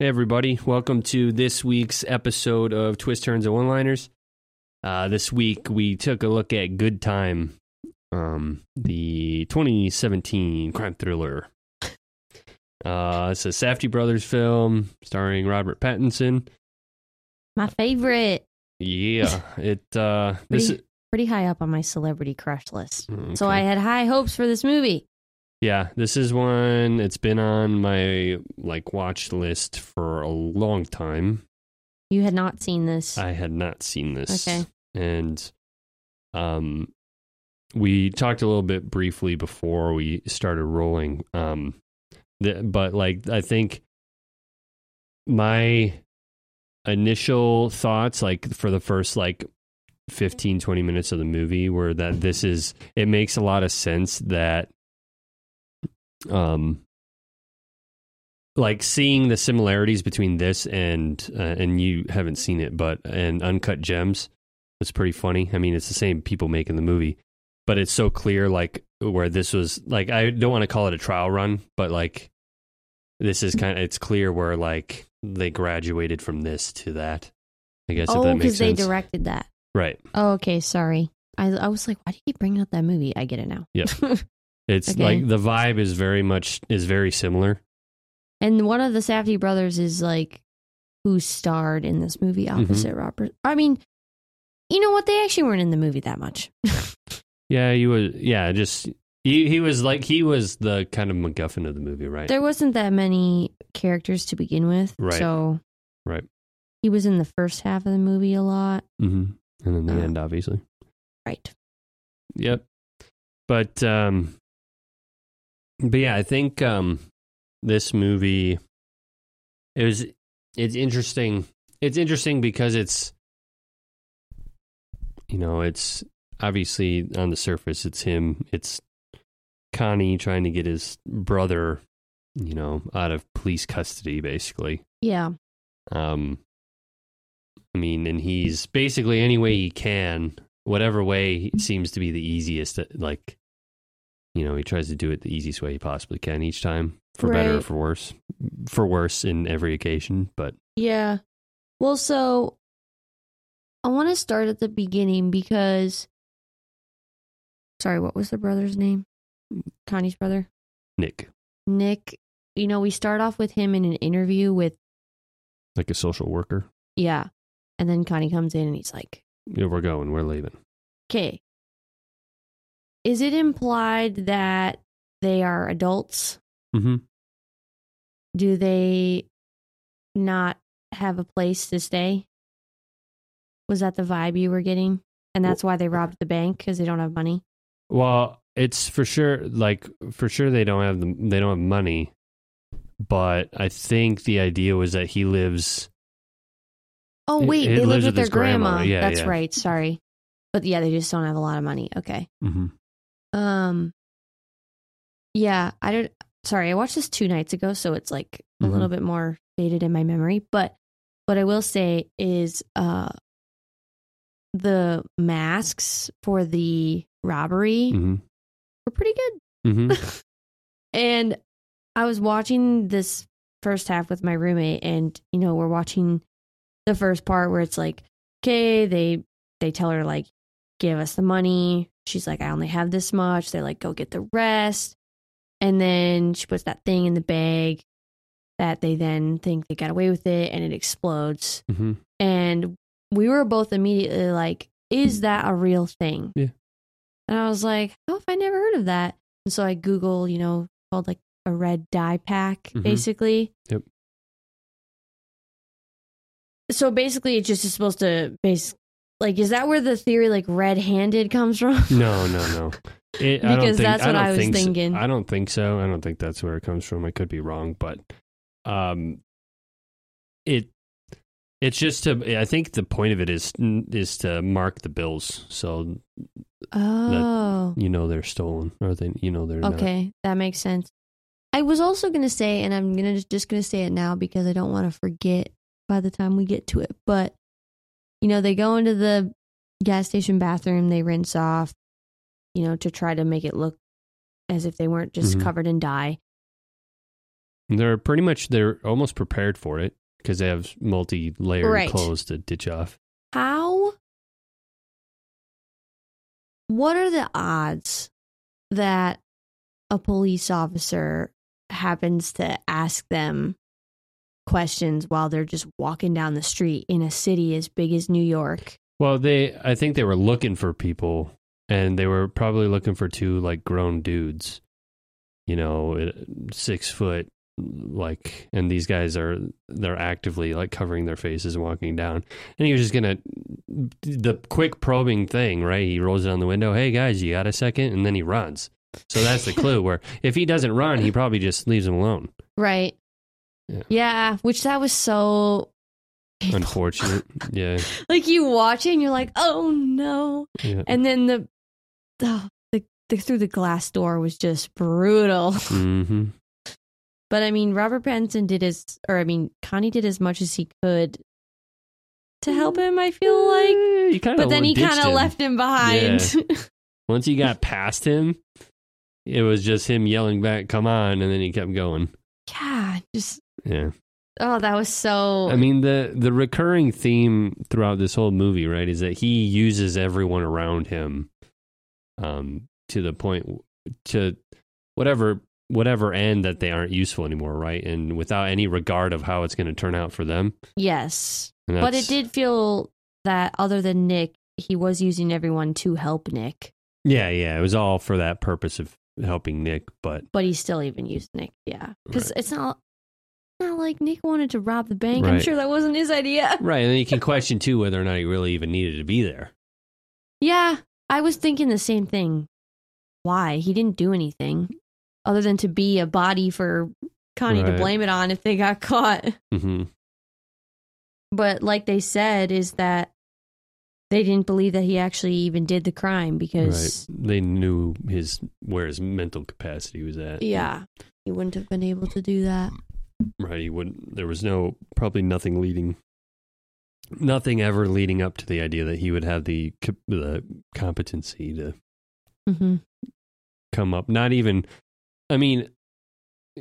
Hey, everybody. Welcome to this week's episode of Twist Turns and One Liners. Uh, this week, we took a look at Good Time, um, the 2017 crime thriller. Uh, it's a Safdie Brothers film starring Robert Pattinson. My favorite. Yeah, it. Uh, this Pretty, pretty high up on my celebrity crush list. is, So. I had high hopes for this movie. Yeah, this is one. It's been on my like watch list for a long time. You had not seen this. I had not seen this. Okay. And um we talked a little bit briefly before we started rolling. Um the, but like I think my initial thoughts like for the first like 15 20 minutes of the movie were that this is it makes a lot of sense that um like seeing the similarities between this and uh, and you haven't seen it but and uncut gems it's pretty funny i mean it's the same people making the movie but it's so clear like where this was like i don't want to call it a trial run but like this is kind of it's clear where like they graduated from this to that i guess if oh, that makes because they directed that. right Oh, okay. Sorry. I, I was like, why do you keep bringing up that movie? I get it now. Yep. it's Okay. like the vibe is very much is very similar and one of the Safdie brothers is like who starred in this movie Mm-hmm. opposite Robert. I mean, you know what? They actually weren't in the movie that much. yeah you was yeah just he, he was like he was the kind of MacGuffin of the movie, right? there wasn't that many characters to begin with. Right. So Right. he was in the first half of the movie a lot. hmm And then the Uh. end, obviously. Right. Yep. But um but yeah, I think um this movie it was it's interesting. It's interesting because it's you know, it's obviously on the surface it's him. It's Connie trying to get his brother, you know, out of police custody basically. Yeah. Um, I mean, and he's basically any way he can, whatever way seems to be the easiest. Like, you know, he tries to do it the easiest way he possibly can each time, for better or for worse. For worse in every occasion, but Yeah. Well, so I want to start at the beginning because. Sorry, what was the brother's name? Connie's brother? Nick, Nick. You know, we start off with him in an interview with, like a social worker, yeah. And then Connie comes in and he's like, yeah, we're going, we're leaving. okay. Is it implied that they are adults? Mm-hmm. Do they not have a place to stay? Was that the vibe you were getting? And that's why they robbed the bank because they don't have money? Well, it's for sure. Like for sure, they don't have the they don't have money, but I think the idea was that he lives. Oh wait, he they live with with their grandma. grandma. Yeah, That's yeah. right. Sorry, but yeah, they just don't have a lot of money. Okay. Mm-hmm. Um. Yeah, I don't. Sorry, I watched this two nights ago, so it's like a Mhm. little bit more faded in my memory. But what I will say is, uh, the masks for the robbery Mm-hmm. were pretty good. Mm-hmm. And I was watching this first half with my roommate, and you know, we're watching the first part where it's like, okay, they they tell her like, give us the money. She's like, I only have this much. They're like, go get the rest. And then she puts that thing in the bag that they then think they got away with it, and it explodes. mm-hmm. And we were both immediately like, is that a real thing? Yeah. And I was like, how have I never heard of that? And so I Google, you know, called like a red dye pack, Mhm. basically. Yep. So basically, it just is supposed to base like, is that where the theory like red handed comes from? No, no, no. It, I don't Because think, that's what don't I was think so- thinking. I don't think so. I don't think that's where it comes from. I could be wrong, but um, it it's just to. I think the point of it is is to mark the bills, so Oh, you know they're stolen, or they you know they're not. okay, that makes sense. I was also gonna say, and I'm gonna just gonna say it now because I don't want to forget by the time we get to it. But you know, they go into the gas station bathroom, they rinse off, you know, to try to make it look as if they weren't just Mhm. covered in dye. They're pretty much they're almost prepared for it because they have multi-layered Right. clothes to ditch off. How? What are the odds that a police officer happens to ask them questions while they're just walking down the street in a city as big as New York? Well, they I think they were looking for people, and they were probably looking for two like grown dudes, you know, uh, six foot, like, and these guys are they're actively like covering their faces and walking down, and he was just gonna the quick probing thing, right? He rolls down the window, hey guys, you got a second, and then he runs. So that's the clue. Where if he doesn't run, he probably just leaves him alone. Right. Yeah. Yeah, which that was so Unfortunate, yeah, like you watch it and you're like, "Oh no." yeah. And then the the, the, the through the glass door was just brutal. hmm But I mean, Robert Pattinson did his, or I mean, Connie did as much as he could to help him. I feel like, but then he kind of left him behind. Once he got past him, it was just him yelling back, "Come on!" and then he kept going. yeah, just Yeah, oh, that was so. I mean the the recurring theme throughout this whole movie, right, is that he uses everyone around him, um, to the point to whatever whatever end that they aren't useful anymore, right, and without any regard of how it's going to turn out for them. yes, but it did feel that other than Nick, he was using everyone to help Nick. Yeah, yeah, it was all for that purpose of helping Nick, but But he still even used Nick, yeah, because it's not. Not like Nick wanted to rob the bank. I'm sure that wasn't his idea. right, and then you can question too whether or not he really even needed to be there. Yeah, I was thinking the same thing. Why? He didn't do anything other than to be a body for Connie to blame it on if they got caught. Mm-hmm. But like they said, is that they didn't believe that he actually even did the crime because, Right. They knew his where his mental capacity was at. yeah, he wouldn't have been able to do that. Right. He wouldn't. There was no probably nothing leading, nothing ever leading up to the idea that he would have the the competency to hmm come up. Not even. I mean,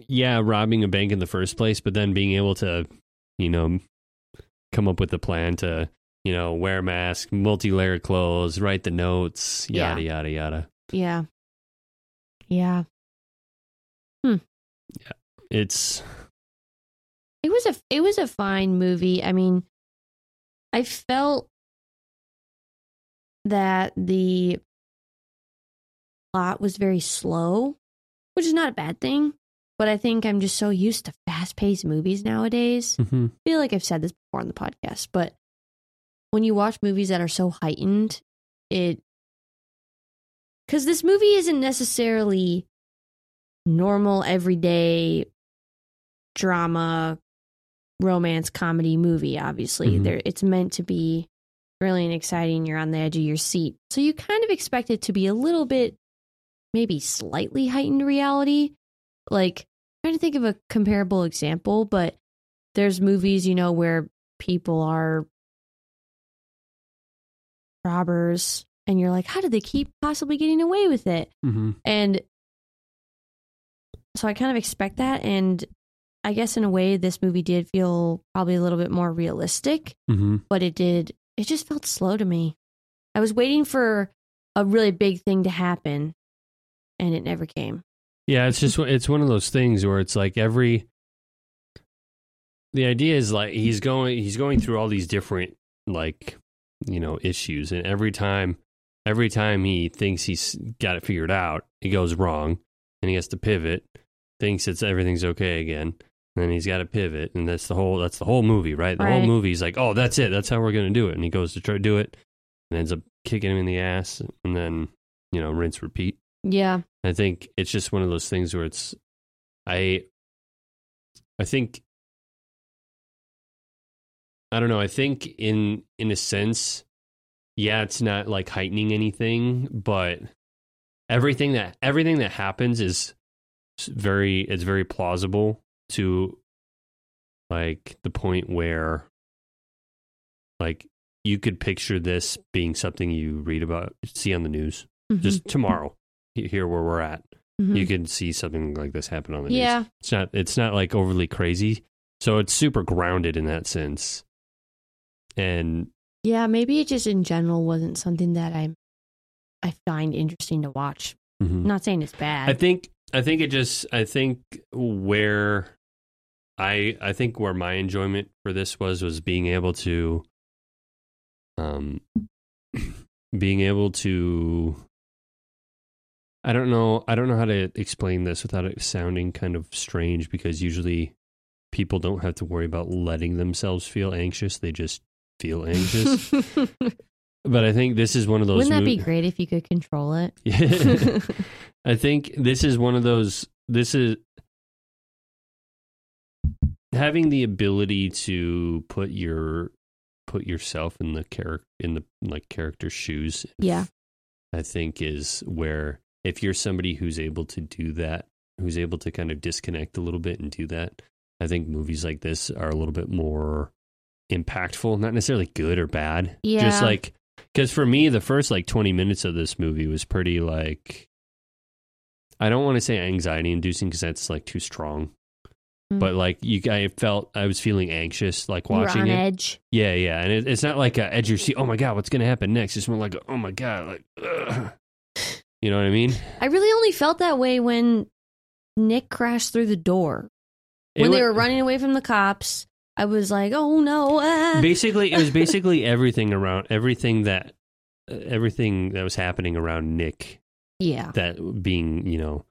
yeah, robbing a bank in the first place, but then being able to, you know, come up with a plan to, you know, wear a mask, multi-layered clothes, write the notes, yada yada yada. Yeah. Yeah. Hmm. Yeah. It's It was a it was a fine movie. I mean, I felt that the plot was very slow, which is not a bad thing. But I think I'm just so used to fast paced movies nowadays. mhm. I feel like I've said this before on the podcast, but when you watch movies that are so heightened, it because this movie isn't necessarily normal everyday drama romance comedy movie obviously Mhm. there it's meant to be thrilling and exciting you're on the edge of your seat so you kind of expect it to be a little bit maybe slightly heightened reality like trying to think of a comparable example but there's movies you know where people are robbers and you're like how did they keep possibly getting away with it Mhm. and so I kind of expect that. And I guess in a way, this movie did feel probably a little bit more realistic, Mhm. but it did, it just felt slow to me. I was waiting for a really big thing to happen and it never came. Yeah, it's just it's one of those things where it's like every the idea is like he's going he's going through all these different like you know issues and every time every time he thinks he's got it figured out, it goes wrong and he has to pivot, thinks it's everything's okay again. And he's got to pivot, and that's the whole that's the whole movie, right? The whole Right. movie is like, oh, that's it, that's how we're gonna do it. And he goes to try to do it, and ends up kicking him in the ass, and then you know rinse repeat. Yeah. I think it's just one of those things where it's I I think I don't know, I think in in a sense yeah, it's not like heightening anything, but everything that everything that happens is very it's very plausible to like the point where like you could picture this being something you read about see on the news Mhm. just tomorrow he- here where we're at Mhm. You can see something like this happen on the news. yeah, It's not it's not like overly crazy. So it's super grounded in that sense. And yeah. Maybe it just in general wasn't something that I I find interesting to watch. mhm. Not saying it's bad. I think I think it just I think where I I think where my enjoyment for this was was being able to um being able to I don't know I don't know how to explain this without it sounding kind of strange because usually people don't have to worry about letting themselves feel anxious they just feel anxious but I think this is one of those Wouldn't that mo- be great if you could control it? I think this is one of those. This is having the ability to put your put yourself in the character in the like character's shoes. yeah. I think is where if you're somebody who's able to do that, who's able to kind of disconnect a little bit and do that, I think movies like this are a little bit more impactful. Not necessarily good or bad. Yeah. Just like because for me, the first like 20 minutes of this movie was pretty like. I don't want to say anxiety inducing because that's like too strong. Mm. But like you, I felt I was feeling anxious like watching it. edge. Yeah, yeah, and it, it's not like a edge your seat. Oh my god, what's gonna happen next? It's more like, oh my god, like, ugh. you know what I mean? I really only felt that way when Nick crashed through the door. When they were running away from the cops, I was like, "Oh no!" ah." basically, it was basically everything around everything that uh, everything that was happening around Nick. yeah, That being, you know.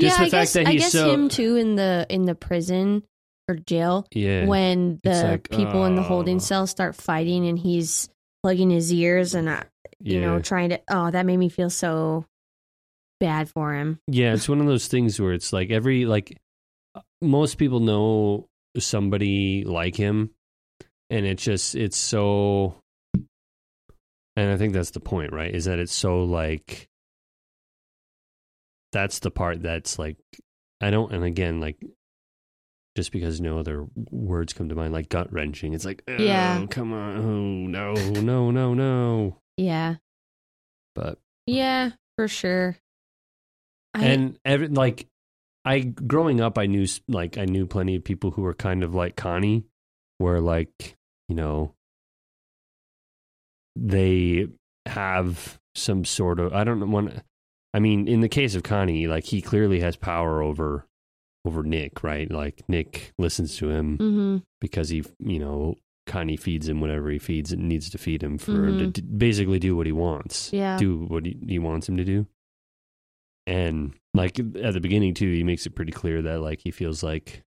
Just the I guess I guess so- him too in the in the prison or jail yeah, when the like, people in the holding ah. oh. cell start fighting and he's plugging his ears and I, you yeah. know trying to. Oh, that made me feel so bad for him. Yeah, it's one of those things where it's like every like uh, most people know somebody like him and it's just it's so and I think that's the point, right? Is that it's so like that's the part that's like I don't and again like just because no other words come to mind like gut wrenching. It's like oh, Yeah. come on. Oh, no, no, no, no. Yeah, But yeah, for sure. I, and every like i growing up i knew like i knew plenty of people who were kind of like connie where like you know they have some sort of i don't want i mean in the case of connie like he clearly has power over over nick right like nick listens to him hmm because he you know connie feeds him whatever he feeds and needs to feed him for him to d- basically do what he wants Yeah. do what he, he wants him to do. And like at the beginning too, he makes it pretty clear that like he feels like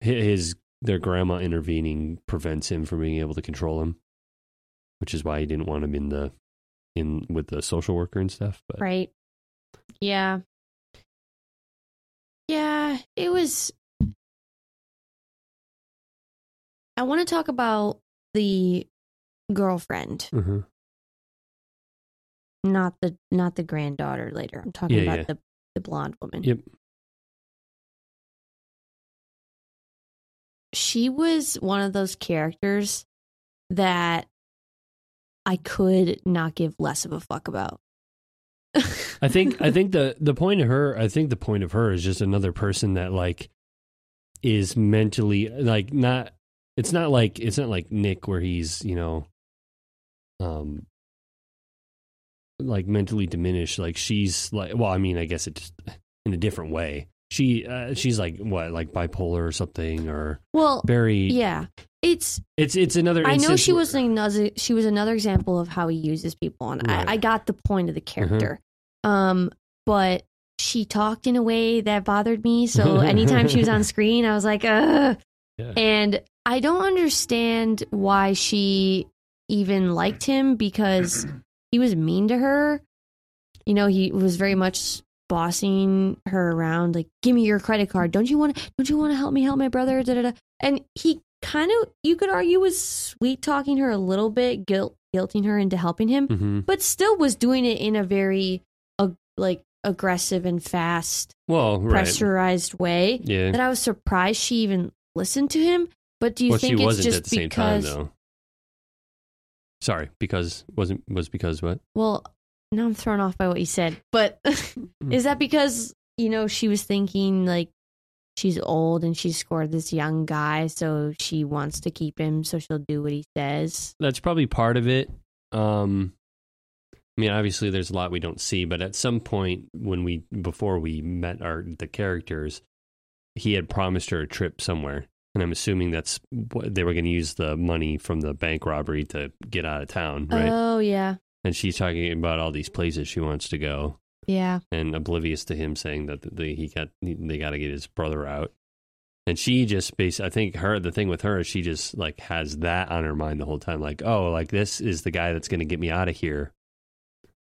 his their grandma intervening prevents him from being able to control him, which is why he didn't want him in the in with the social worker and stuff. But Right. Yeah. Yeah, it was. I want to talk about the girlfriend, Mhm. not the not the granddaughter later. I'm talking Yeah, about yeah. the the blonde woman. Yep. She was one of those characters that I could not give less of a fuck about. I think I think the the point of her I think the point of her is just another person that like is mentally like not it's not like it's not like Nick where he's, you know, um like mentally diminished like she's like well I mean I guess it's in a different way. She uh, she's like what like bipolar or something or well, very yeah, it's it's it's another I know she was another she was another example of how he uses people, and Right. I, I got the point of the character. Um, but she talked in a way that bothered me. So anytime she was on screen, I was like, Ugh. Yeah. and I don't understand why she even liked him because he was mean to her. You know, he was very much bossing her around, like, "Give me your credit card. Don't you want? to Don't you want to help me help my brother?" Da, da, da. And he kind of, you could argue, was sweet talking her a little bit, guilt guilting her into helping him, Mhm. but still was doing it in a very, uh, like, aggressive and fast, well right pressurized way. yeah That I was surprised she even listened to him. But do you well think she it's wasn't just at the same time because? though sorry because wasn't was because what Well, now I'm thrown off by what you said. But is that because you know she was thinking like she's old and she scored this young guy, so she wants to keep him, so she'll do what he says. That's probably part of it. Um, I mean, obviously, there's a lot we don't see, but at some point when we before we met our the characters, he had promised her a trip somewhere, and I'm assuming that's what they were going to use the money from the bank robbery to get out of town, right? Oh yeah, and she's talking about all these places she wants to go, yeah, and oblivious to him saying that the, he got they got to get his brother out. And she just based, I think her, the thing with her is she just like has that on her mind the whole time. Like, oh, like this is the guy that's going to get me out of here.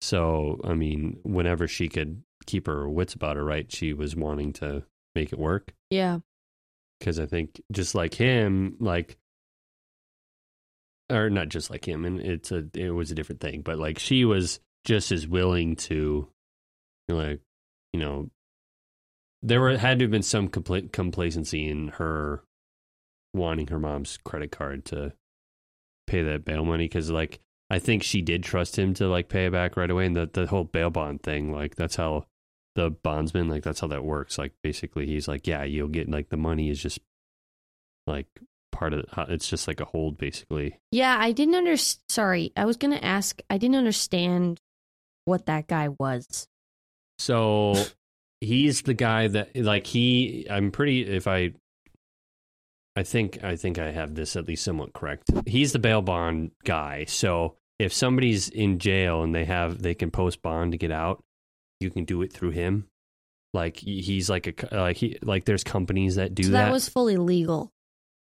So, I mean, whenever she could keep her wits about her, right, she was wanting to make it work. yeah, Because I think just like him, like, or not just like him, and it's a, it was a different thing, but like she was just as willing to, like, you know, there were had to have been some compla- complacency in her wanting her mom's credit card to pay that bail money because like I think she did trust him to like pay it back right away and the the whole bail bond thing like that's how the bondsman like that's how that works like basically he's like yeah you'll get like the money is just like part of uh, it's just like a hold basically yeah. I didn't under. Sorry, I was gonna ask. I didn't understand what that guy was. So he's the guy that like he I'm pretty if I I think I think I have this at least somewhat correct. He's the bail bond guy. So if somebody's in jail and they have they can post bond to get out, you can do it through him. Like he's like a like he like there's companies that do so that, was fully legal.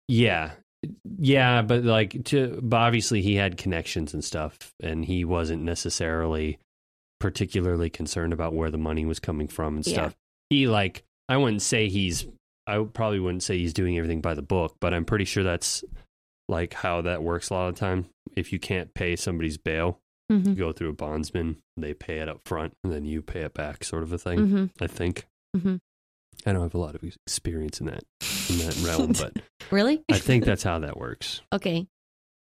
yeah. Yeah, but like to but obviously he had connections and stuff and he wasn't necessarily particularly concerned about where the money was coming from and Yeah. stuff. He like I wouldn't say he's I probably wouldn't say he's doing everything by the book, but I'm pretty sure that's like how that works a lot of the time. If you can't pay somebody's bail, Mm-hmm. you go through a bondsman, they pay it up front and then you pay it back sort of a thing. hmm I think. Mhm. I don't have a lot of experience in that in that realm, but Really? I think that's how that works. okay.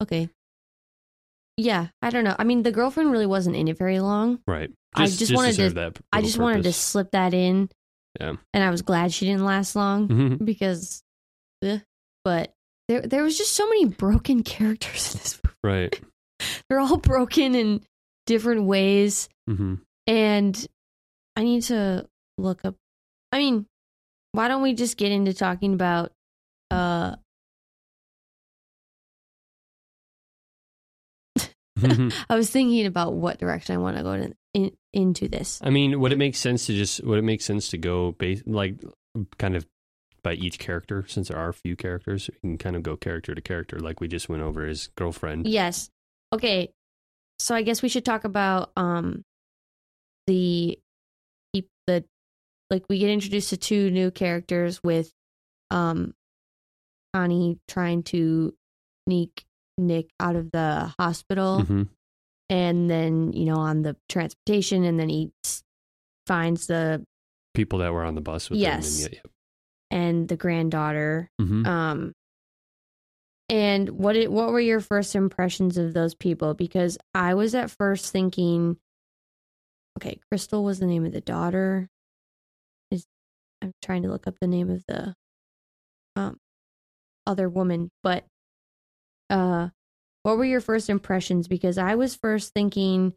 Okay. Yeah, I don't know. I mean, the girlfriend really wasn't in it very long. Right. I just wanted to- that I just wanted to slip that in. Yeah. And I was glad she didn't last long Mhm. because, eh. but there there was just so many broken characters in this movie. Right. They're all broken in different ways, hmm and I need to look up. I mean, why don't we just get into talking about uh I was thinking about what direction I want to go in, into this. I mean, would it make sense to just would it make sense to go base like kind of by each character since there are a few characters, we can kind of go character to character like we just went over his girlfriend. Yes. Okay. So I guess we should talk about um the the like we get introduced to two new characters with um Connie trying to sneak Nick out of the hospital Mhm. and then you know on the transportation and then he finds the People that were on the bus with Yes. him. And, and the granddaughter yeah, yeah. Mhm. Um, and what it, what were your first impressions of those people? Because I was at first thinking, okay, Crystal was the name of the daughter. Is I'm trying to look up the name of the um other woman, but uh, what were your first impressions? Because I was first thinking,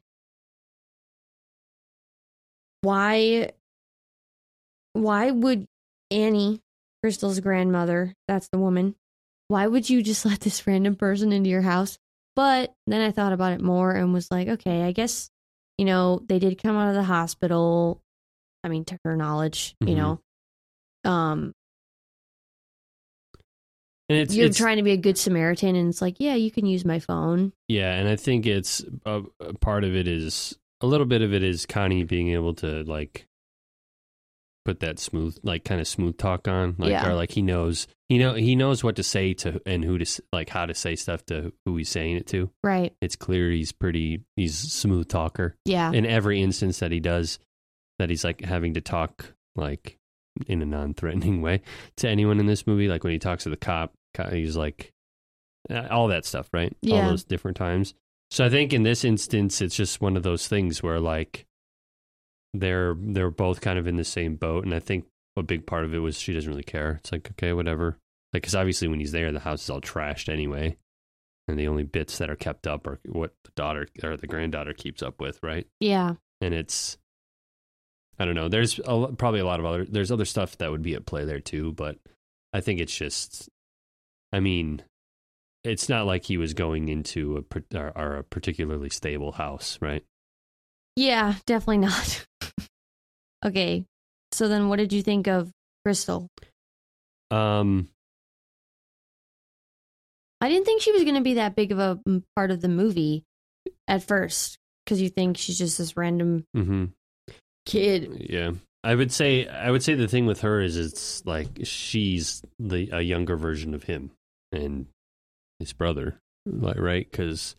why, why would Annie Crystal's grandmother, that's the woman. Why would you just let this random person into your house? But then I thought about it more and was like, okay, I guess, you know, they did come out of the hospital. I mean, to her knowledge, you Mhm. know. Um, it's, you're it's trying to be a good Samaritan, and it's like, yeah, you can use my phone. yeah, and I think it's a, a part of it is a little bit of it is Connie being able to like put that smooth like kind of smooth talk on like Yeah. or like he knows he know he knows what to say to and who to like how to say stuff to who he's saying it to Right. it's clear he's pretty he's smooth talker Yeah. in every instance that he does that he's like having to talk like in a non-threatening way to anyone in this movie like when he talks to the cop he's like uh, all that stuff right Yeah. all those different times So I think in this instance, it's just one of those things where like they're they're both kind of in the same boat, and I think a big part of it was she doesn't really care. It's like okay, whatever. Like because obviously when he's there, the house is all trashed anyway, and the only bits that are kept up are what the daughter or the granddaughter keeps up with, right? Yeah. And it's I don't know. There's a, probably a lot of other there's other stuff that would be at play there too, but I think it's just I mean, it's not like he was going into a or, or a particularly stable house, right? Yeah, definitely not. okay. So then what did you think of Crystal? Um, I didn't think she was going to be that big of a mm, part of the movie at first because you think she's just this random mhm. Kid. yeah. I would say I would say the thing with her is it's like she's the a younger version of him and his brother, like right? Because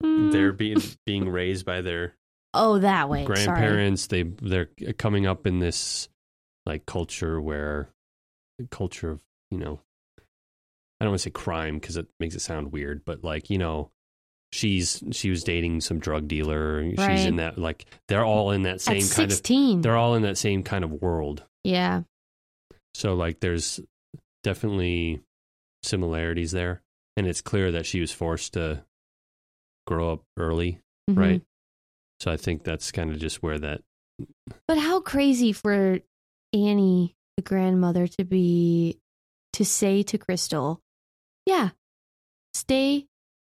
Mm. they're being being raised by their oh that way. Sorry. grandparents they they're coming up in this like culture where culture of you know i don't want to say crime because it makes it sound weird but like you know she's she was dating some drug dealer she's in that like they're all in that same At kind of sixteen. they're all in that same kind of world yeah. so like there's definitely similarities there and it's clear that she was forced to grow up early Mhm. right so i think that's kind of just where that But how crazy for Annie, the grandmother, to be to say to Crystal, "Yeah, stay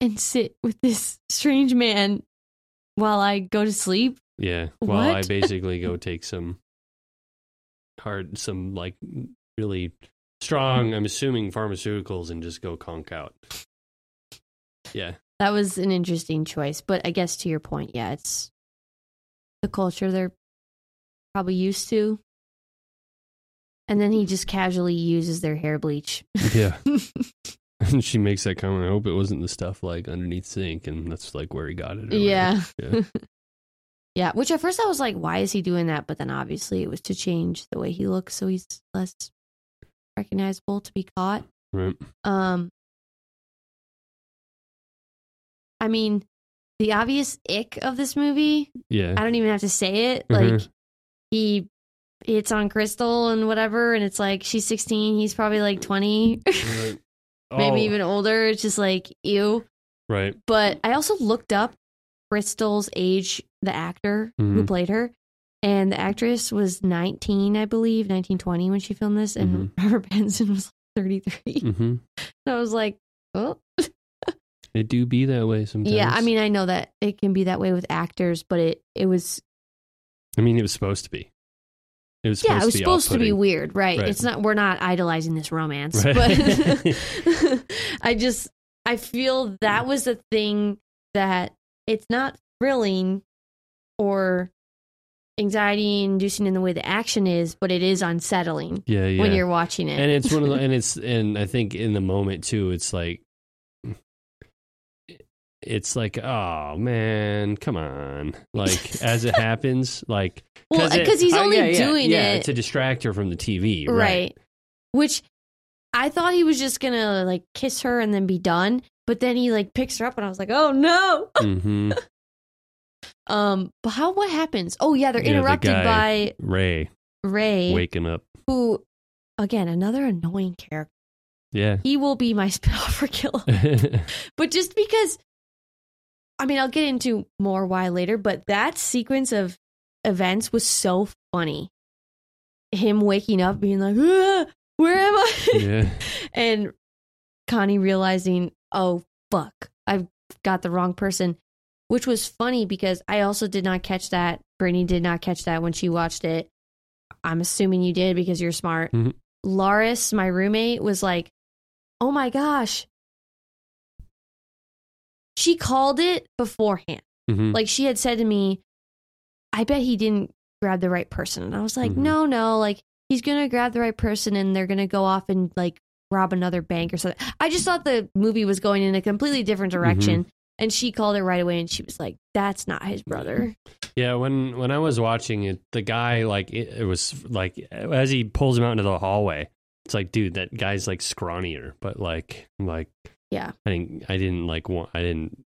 and sit with this strange man while I go to sleep." Yeah. Well, I basically go take some hard, some like really strong, I'm assuming pharmaceuticals and just go conk out. Yeah. That was an interesting choice, but I guess to your point, yeah, it's the culture they're probably used to. And then he just casually uses their hair bleach. Yeah. and she makes that comment. I hope it wasn't the stuff like underneath sink. And that's like where he got it. yeah. Yeah. Yeah, which at first I was like, why is he doing that? But then obviously it was to change the way he looks so he's less recognizable to be caught. Right. Um I mean, the obvious ick of this movie, Yeah. I don't even have to say it. Mhm. Like he hits on Crystal and whatever, and it's like she's 16, he's probably like 20, Right. Maybe Oh, even older. It's just like ew. Right. But I also looked up Crystal's age, the actor who Mhm. played her, and the actress was 19, I believe, 1920 when she filmed this, and Robert Pattinson was 33. hmm And I was like, oh, It do be that way sometimes. yeah. I mean, I know that it can be that way with actors, but it it was I mean, it was supposed to be. It was yeah, it was to supposed to be weird, right? Right. It's not. We're not idolizing this romance, Right. but I just I feel that was the thing that it's not thrilling or anxiety inducing in the way the action is, but it is unsettling Yeah, yeah. when you're watching it. and it's one of the and it's and I think in the moment too, it's like it's like oh man, come on! Like as it happens, like well, because he's uh, only yeah, yeah, doing yeah, it to distract her from the TV, right. right? Which I thought he was just gonna like kiss her and then be done, but then he like picks her up, and I was like, oh no. hmm Um, but how what happens? Oh yeah, they're the interrupted guy- by Ray Ray, waking up, who again another annoying character. yeah. He will be my spinoff for Kill. but just because, I mean, I'll get into more why later. But that sequence of events was so funny. Him waking up, being like, "Ah, "Where am I?" yeah, and Connie realizing, "Oh fuck, I've got the wrong person," which was funny because I also did not catch that. Brittany did not catch that when she watched it. I'm assuming you did because you're smart. Mhm. Laris, my roommate, was like, "Oh my gosh." She called it beforehand. Mhm. Like she had said to me, I bet he didn't grab the right person. And I was like, Mhm. no, no, like he's going to grab the right person and they're going to go off and like rob another bank or something. I just thought the movie was going in a completely different direction. And she called it right away and she was like, that's not his brother. Yeah, when when I was watching it, the guy like it, it was like as he pulls him out into the hallway, it's like, dude, that guy's like scrawnier, but like like Yeah. I didn't I didn't like want I didn't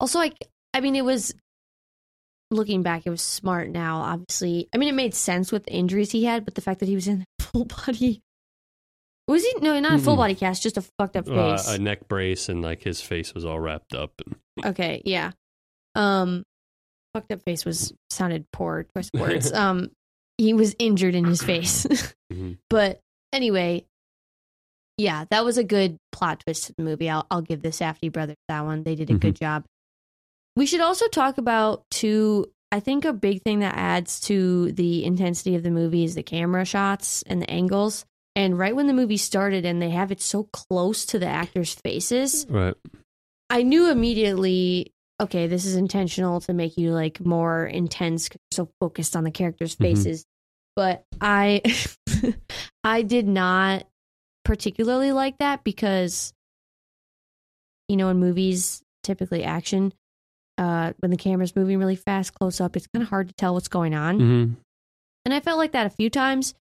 Also, like, I mean, it was looking back, it was smart. Now, obviously, I mean, it made sense with the injuries he had, but the fact that he was in full body. Was he? No, not a full Mm-mm. body cast, just a fucked up Uh, face. a neck brace and like his face was all wrapped up. And, Okay, yeah. Um fucked up face was sounded poor choice of words. um he was injured in his face. Mhm. But anyway, yeah, that was a good plot twist to the movie. I'll I'll give the Safdie brothers that one. They did a good job. We should also talk about two I think a big thing that adds to the intensity of the movie is the camera shots and the angles. And right when the movie started and they have it so close to the actors' faces, Right. I knew immediately, okay, this is intentional to make you like more intense, so focused on the characters' Mhm. faces. But I, I did not particularly like that because, you know, in movies, typically action, uh, when the camera's moving really fast, close up, it's kind of hard to tell what's going on. mm-hmm. And I felt like that a few times,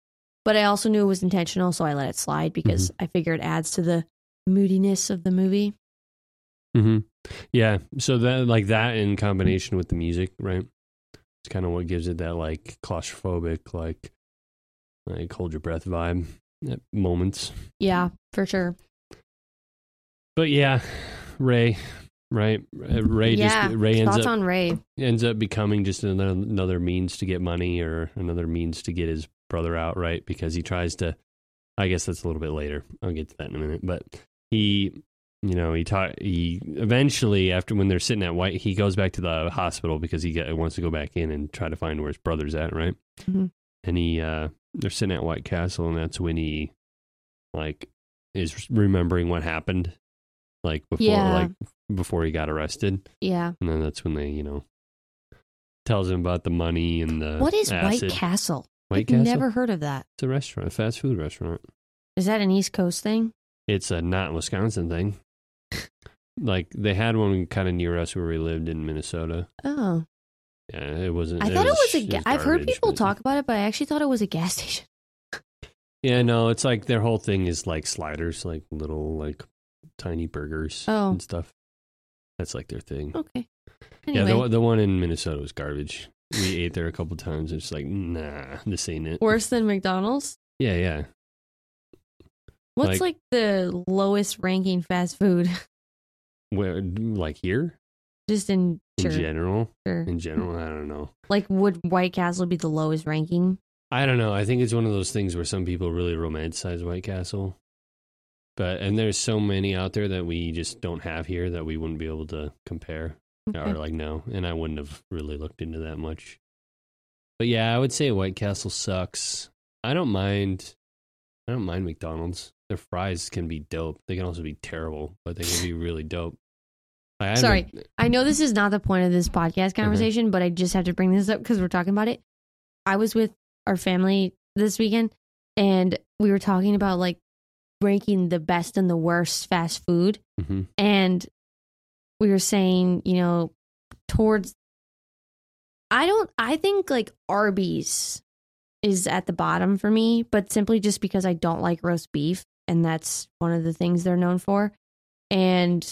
but I also knew it was intentional, so I let it slide because I figure it adds to the moodiness of the movie. mm-hmm. Yeah. So that like that in combination with the music, right? It's kind of what gives it that like claustrophobic, like like hold your breath vibe at moments. Yeah, for sure. But yeah, Ray, right? Uh, Ray yeah. just Ray ends Thoughts up on Ray? ends up becoming just another another means to get money or another means to get his brother out, right? Because he tries to. I guess that's a little bit later. I'll get to that in a minute. But he, you know, he taught. He eventually, after when they're sitting at White, he goes back to the hospital because he get, wants to go back in and try to find where his brother's at, right? Mhm. And he, uh they're sitting at White Castle, and that's when he, like, is remembering what happened, like before, Yeah. like before he got arrested. Yeah. And then that's when they, you know, tells him about the money and the what is acid. White Castle? White I've Castle? never heard of that. It's a restaurant, a fast food restaurant. Is that an East Coast thing? It's a not Wisconsin thing. Like they had one kind of near us where we lived in Minnesota. Oh, Yeah, it wasn't. I thought it was a. it Ga- I've heard people talk about it, but I actually thought it was a gas station. Yeah, no, it's like their whole thing is like sliders, like little like tiny burgers Oh. and stuff. That's like their thing. Okay. Yeah, the the one in Minnesota was garbage. We ate there a couple times. It's like, nah, this ain't it. worse than McDonald's. Yeah, yeah. What's Like- like, the lowest ranking fast food? Where like here Just in in sure, general, sure. in general, I don't know. Like, would White Castle be the lowest ranking? I don't know. I think it's one of those things where some people really romanticize White Castle. But and there's so many out there that we just don't have here that we wouldn't be able to compare Okay. or like no, and I wouldn't have really looked into that much. But yeah, I would say White Castle sucks. I don't mind. I don't mind McDonald's. Their fries can be dope. They can also be terrible, but they can be really dope. Like, I Sorry. I know this is not the point of this podcast conversation, but I just have to bring this up because we're talking about it. I was with our family this weekend and we were talking about like ranking the best and the worst fast food. Mhm. And we were saying, you know, towards, I don't, I think like Arby's is at the bottom for me, but simply just because I don't like roast beef. And that's one of the things they're known for. And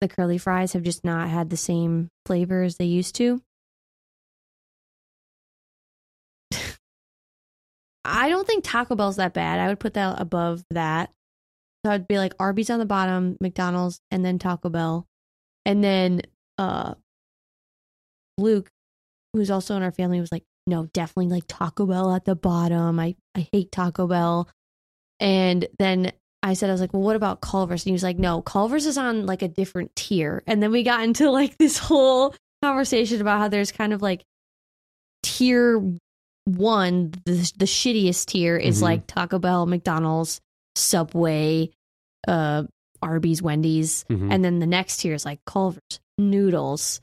the curly fries have just not had the same flavor as they used to. I don't think Taco Bell's that bad. I would put that above that. So I'd be like Arby's on the bottom, McDonald's, and then Taco Bell. And then uh Luke, who's also in our family, was like, no, definitely like Taco Bell at the bottom. I, I hate Taco Bell. And then I said, I was like, well, what about Culver's? And he was like, no, Culver's is on like a different tier. And then we got into like this whole conversation about how there's kind of like tier one, the, the shittiest tier is Mhm. like Taco Bell, McDonald's, Subway, uh, Arby's, Wendy's. Mhm. And then the next tier is like Culver's, Noodles,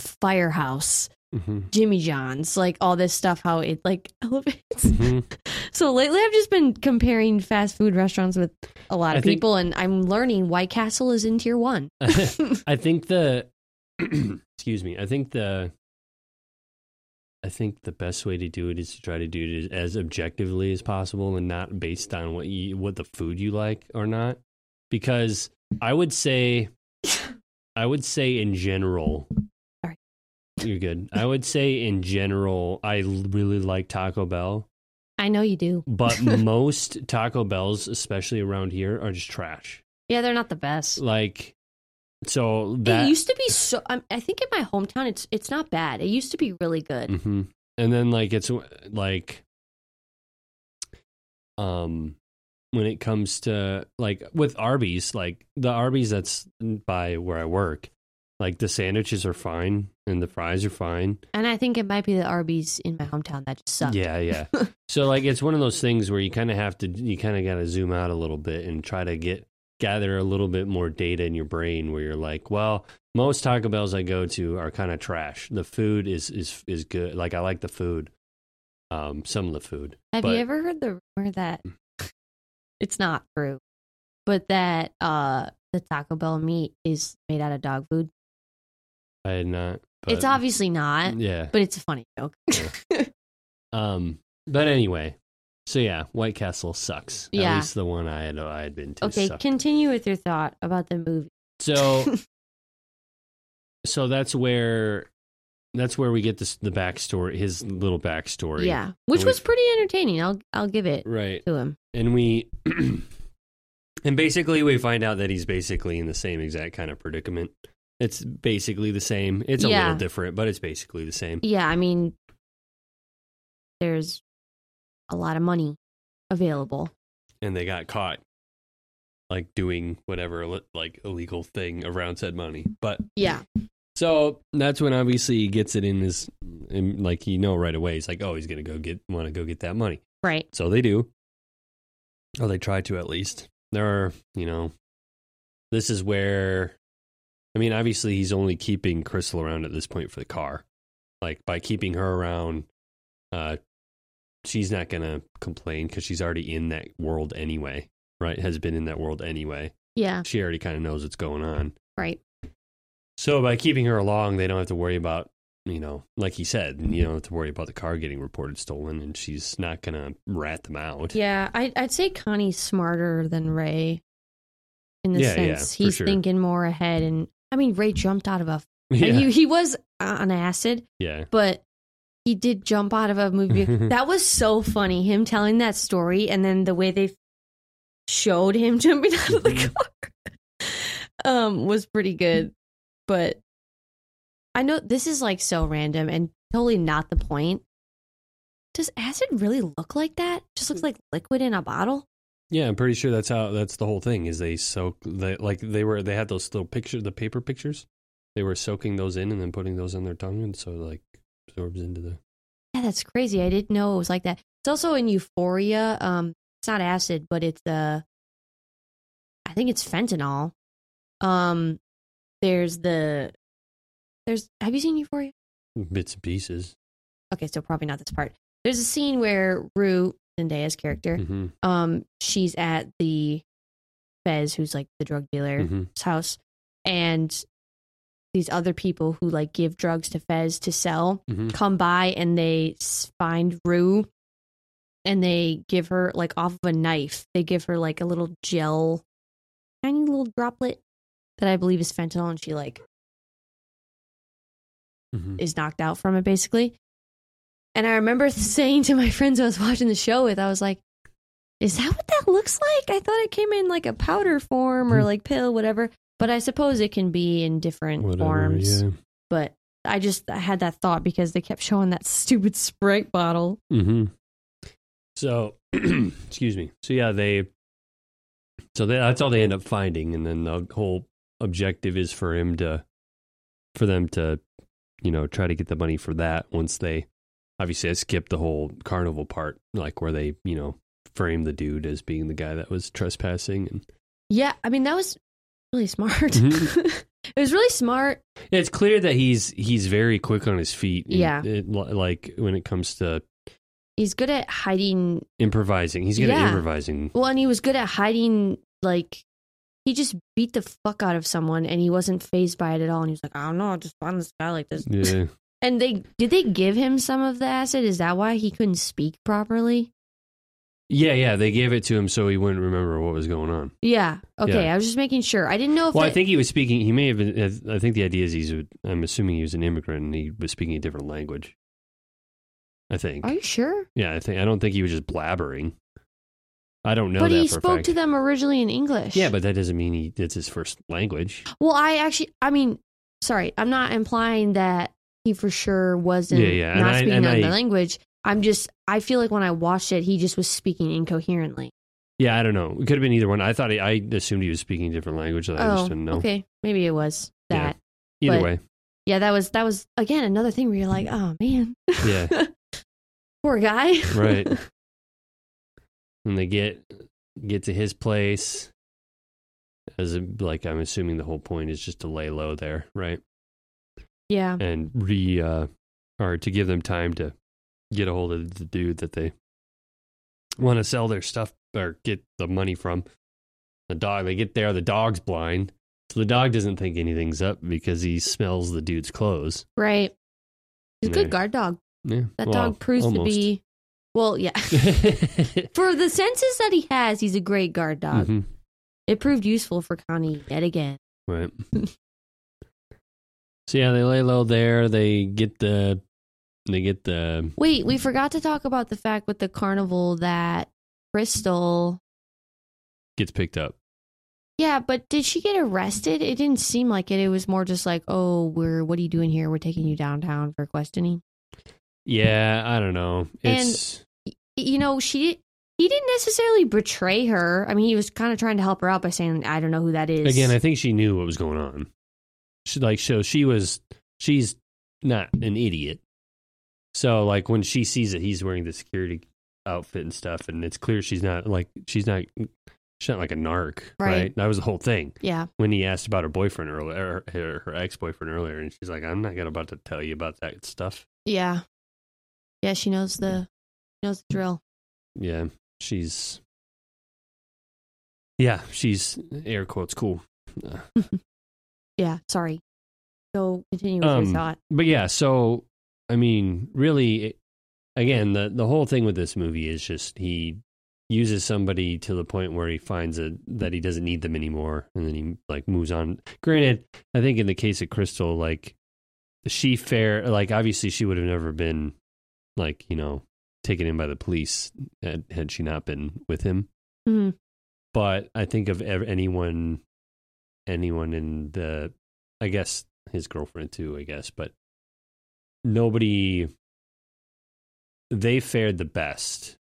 Firehouse, Mhm. Jimmy John's, like all this stuff, how it like elevates. Mhm. So lately, I've just been comparing fast food restaurants with a lot I of think- people, and I'm learning White Castle is in tier one. I think the excuse me. I think the I think the best way to do it is to try to do it as objectively as possible and not based on what you what the food you like or not. Because I would say I would say in general. You're good. I would say in general, I really like Taco Bell, I know you do. but most Taco Bells, especially around here, are just trash. Yeah, they're not the best. Like, so that it used to be so. Um, I think in my hometown, it's it's not bad. It used to be really good. hmm And then like it's like um when it comes to like with Arby's, like the Arby's that's by where I work, like the sandwiches are fine and the fries are fine. And I think it might be the Arby's in my hometown that just suck. Yeah, yeah. so like it's one of those things where you kind of have to you kind of got to zoom out a little bit and try to get gather a little bit more data in your brain where you're like, well, most Taco Bells I go to are kind of trash. The food is is is good. Like I like the food. Um some of the food. Have But- you ever heard the rumor that it's not true, but that uh the Taco Bell meat is made out of dog food? I had not. But, it's obviously not, Yeah. but it's a funny joke. Um but anyway. So yeah, White Castle sucks. At Yeah. least the one I had I had been to. okay, sucked. continue with your thought about the movie. So, so that's where that's where we get this the backstory, his little backstory. Yeah, which was pretty entertaining. I'll I'll give it right. to him. And we, and basically, we find out that he's basically in the same exact kind of predicament. It's basically the same. It's a Yeah. little different, but it's basically the same. Yeah, I mean, there's a lot of money available. And they got caught, like doing whatever like illegal thing around said money. But Yeah, So that's when obviously he gets it in his, in, like you know right away. He's like, oh, he's gonna go get, want to go get that money. right. So they do. Or they try to at least. There are, you know, this is where, I mean, obviously he's only keeping Crystal around at this point for the car. Like by keeping her around, uh, she's not gonna complain because she's already in that world anyway, right? Has been in that world anyway. Yeah, She already kind of knows what's going on. right. So by keeping her along, they don't have to worry about, you know, like he said, you don't have to worry about the car getting reported stolen, and she's not gonna rat them out. Yeah, I, I'd say Connie's smarter than Ray in the Yeah, yeah, sense for he's sure. thinking more ahead. And I mean, Ray jumped out of a. yeah, He, he was on acid, yeah. but he did jump out of a movie. that was so funny. Him telling that story, and then the way they showed him jumping out of the car um, was pretty good. But I know this is like so random and totally not the point. Does acid really look like that? Just looks like liquid in a bottle. Yeah, I'm pretty sure that's how that's the whole thing is they soak they like they were they had those little pictures the paper pictures. They were soaking those in and then putting those on their tongue and so it, like absorbs into the Yeah, that's crazy. I didn't know it was like that. It's also in Euphoria. Um, it's not acid, but it's uh, I think it's fentanyl. Um, there's the there's. Have you seen Euphoria? bits and pieces. Okay, so probably not this part. There's a scene where Rue Zendaya's character, hmm um, she's at the Fez, who's like the drug dealer's hmm house, and these other people who like give drugs to Fez to sell hmm come by and they find Rue and they give her like off of a knife. They give her like a little gel, tiny little droplet that I believe is fentanyl, and she like hmm is knocked out from it basically. And I remember saying to my friends I was watching the show with, I was like, "Is that what that looks like? I thought it came in like a powder form or Hmm. like pill, whatever." But I suppose it can be in different Whatever. forms. Yeah. But I just I had that thought because they kept showing that stupid Sprite bottle. hmm So, excuse me. So yeah, they. So they, that's all they end up finding, and then the whole objective is for him to, for them to, you know, try to get the money for that. Once they, obviously, I skipped the whole carnival part, like where they, you know, frame the dude as being the guy that was trespassing, and Yeah, I mean that was really smart. Mhm. it was really smart. it's clear that he's he's very quick on his feet. and Yeah. it- like when it comes to He's good at hiding. improvising, he's good at improvising. Well, and he was good at hiding. Like he just beat the fuck out of someone, and he wasn't phased by it at all. And he was like, "I don't know, I just found this guy like this." Yeah. And they did they give him some of the acid? Is that why he couldn't speak properly? Yeah, yeah, they gave it to him so he wouldn't remember what was going on. Yeah. Okay. Yeah. I was just making sure. I didn't know if Well, I think he was speaking. He may have been. Uh, I think the idea is he's. a- I'm assuming he was an immigrant and he was speaking a different language. I think. Are you sure? Yeah, I think. I don't think he was just blabbering. I don't know but that he spoke to them originally in English. Yeah, but that doesn't mean he. It's his first language. Well, I actually, I mean, sorry, I'm not implying that he for sure wasn't Yeah, yeah, not I- speaking and another I- language. I'm just, I feel like when I watched it, he just was speaking incoherently. Yeah, I don't know. It could have been either one. I thought he, I assumed he was speaking a different language. That I oh, just didn't know. okay, maybe it was Yeah. that. Either but- way, Yeah, that was that was again another thing where you're like, oh man, yeah, poor guy. right. and they get get to his place. As a, like, I'm assuming the whole point is just to lay low there, right? Yeah, and re uh, or to give them time to get a hold of the dude that they want to sell their stuff or get the money from. The dog, they get there, the dog's blind. So the dog doesn't think anything's up because he smells the dude's clothes. right. He's a good guard dog. Yeah. That well, dog proves to be. Well, yeah. For the senses that he has, he's a great guard dog. Mhm. It proved useful for Connie yet again. Right. so yeah, they lay low there. They get the they get the Wait, we forgot to talk about the fact with the carnival that Crystal. gets picked up. Yeah, but did she get arrested? It didn't seem like it. It was more just like, oh, we're what are you doing here? We're taking you downtown for questioning. Yeah, I don't know. It's Y- You know, she he didn't necessarily betray her. I mean, he was kind of trying to help her out by saying, "I don't know who that is." Again, I think she knew what was going on. She like so she was she's not an idiot. So like when she sees that he's wearing the security outfit and stuff, and it's clear she's not like she's not she's not like a narc, right? Right. That was the whole thing yeah, when he asked about her boyfriend earlier, her, her ex boyfriend earlier, and she's like, "I'm not gonna about to tell you about that stuff." yeah, yeah. She knows the knows the drill. Yeah, she's yeah, she's air quotes cool. Uh, Yeah, sorry. So continue with Um, your thought. but yeah, so I mean, really, it- again, the the whole thing with this movie is just he uses somebody to the point where he finds a, that he doesn't need them anymore, and then he like moves on. Granted, I think in the case of Crystal, like she fair, like obviously she would have never been like you know taken in by the police had, had she not been with him. Mhm. But I think of ev- anyone, anyone in the, I guess his girlfriend too, I guess, but nobody, they fared the best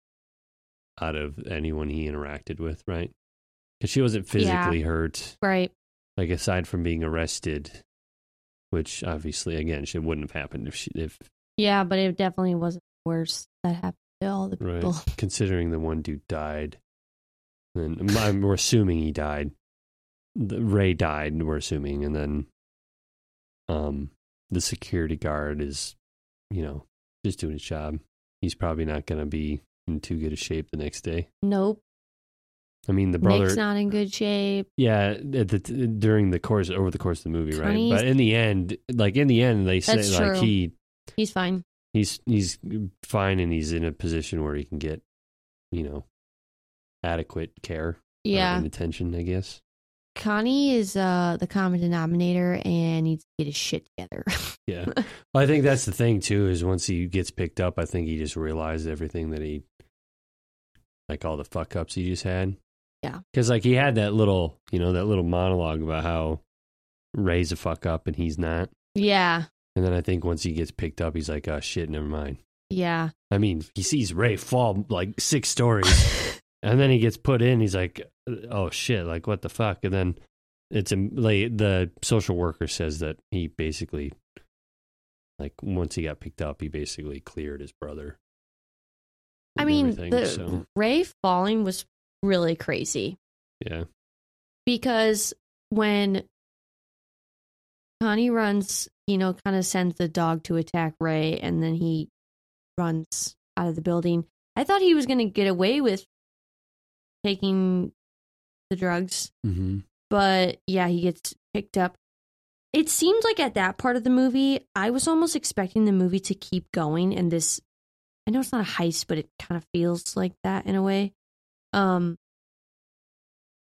out of anyone he interacted with, right? Because she wasn't physically hurt, Right. like aside from being arrested, which obviously, again, she wouldn't have happened if she, if Yeah, but it definitely wasn't worse that happened to all the right, people. considering the one dude died, and I'm, we're assuming he died. The, Ray died, we're assuming, and then, um, the security guard is, you know, just doing his job. He's probably not going to be in too good a shape the next day. Nope. I mean, the brother, Nick's not in good shape. yeah, at the, during the course, over the course of the movie, right? But in the end, like in the end, they say That's like he He's fine. he's he's fine and he's in a position where he can get, you know, adequate care. uh, Yeah. and attention, I guess. Connie is uh the common denominator and needs to get his shit together. Yeah. Well, I think that's the thing too. Is once he gets picked up, I think he just realized everything that he, like all the fuck ups he just had. Yeah. Because like he had that little, you know, that little monologue about how Ray's a fuck up and he's not. yeah. And then I think once he gets picked up, he's like, oh shit, never mind. Yeah. I mean, he sees Ray fall like six stories, and then he gets put in. He's like, "Oh shit! Like what the fuck?" And then it's like the social worker says that he basically, like, once he got picked up, he basically cleared his brother. I mean, the so, Ray falling was really crazy yeah, because when Connie runs, you know, kind of sends the dog to attack Ray and then he runs out of the building. I thought he was going to get away with taking the drugs, mm-hmm. but yeah, he gets picked up. It seems like at that part of the movie, I was almost expecting the movie to keep going and this I know it's not a heist, but it kind of feels like that in a way. Um,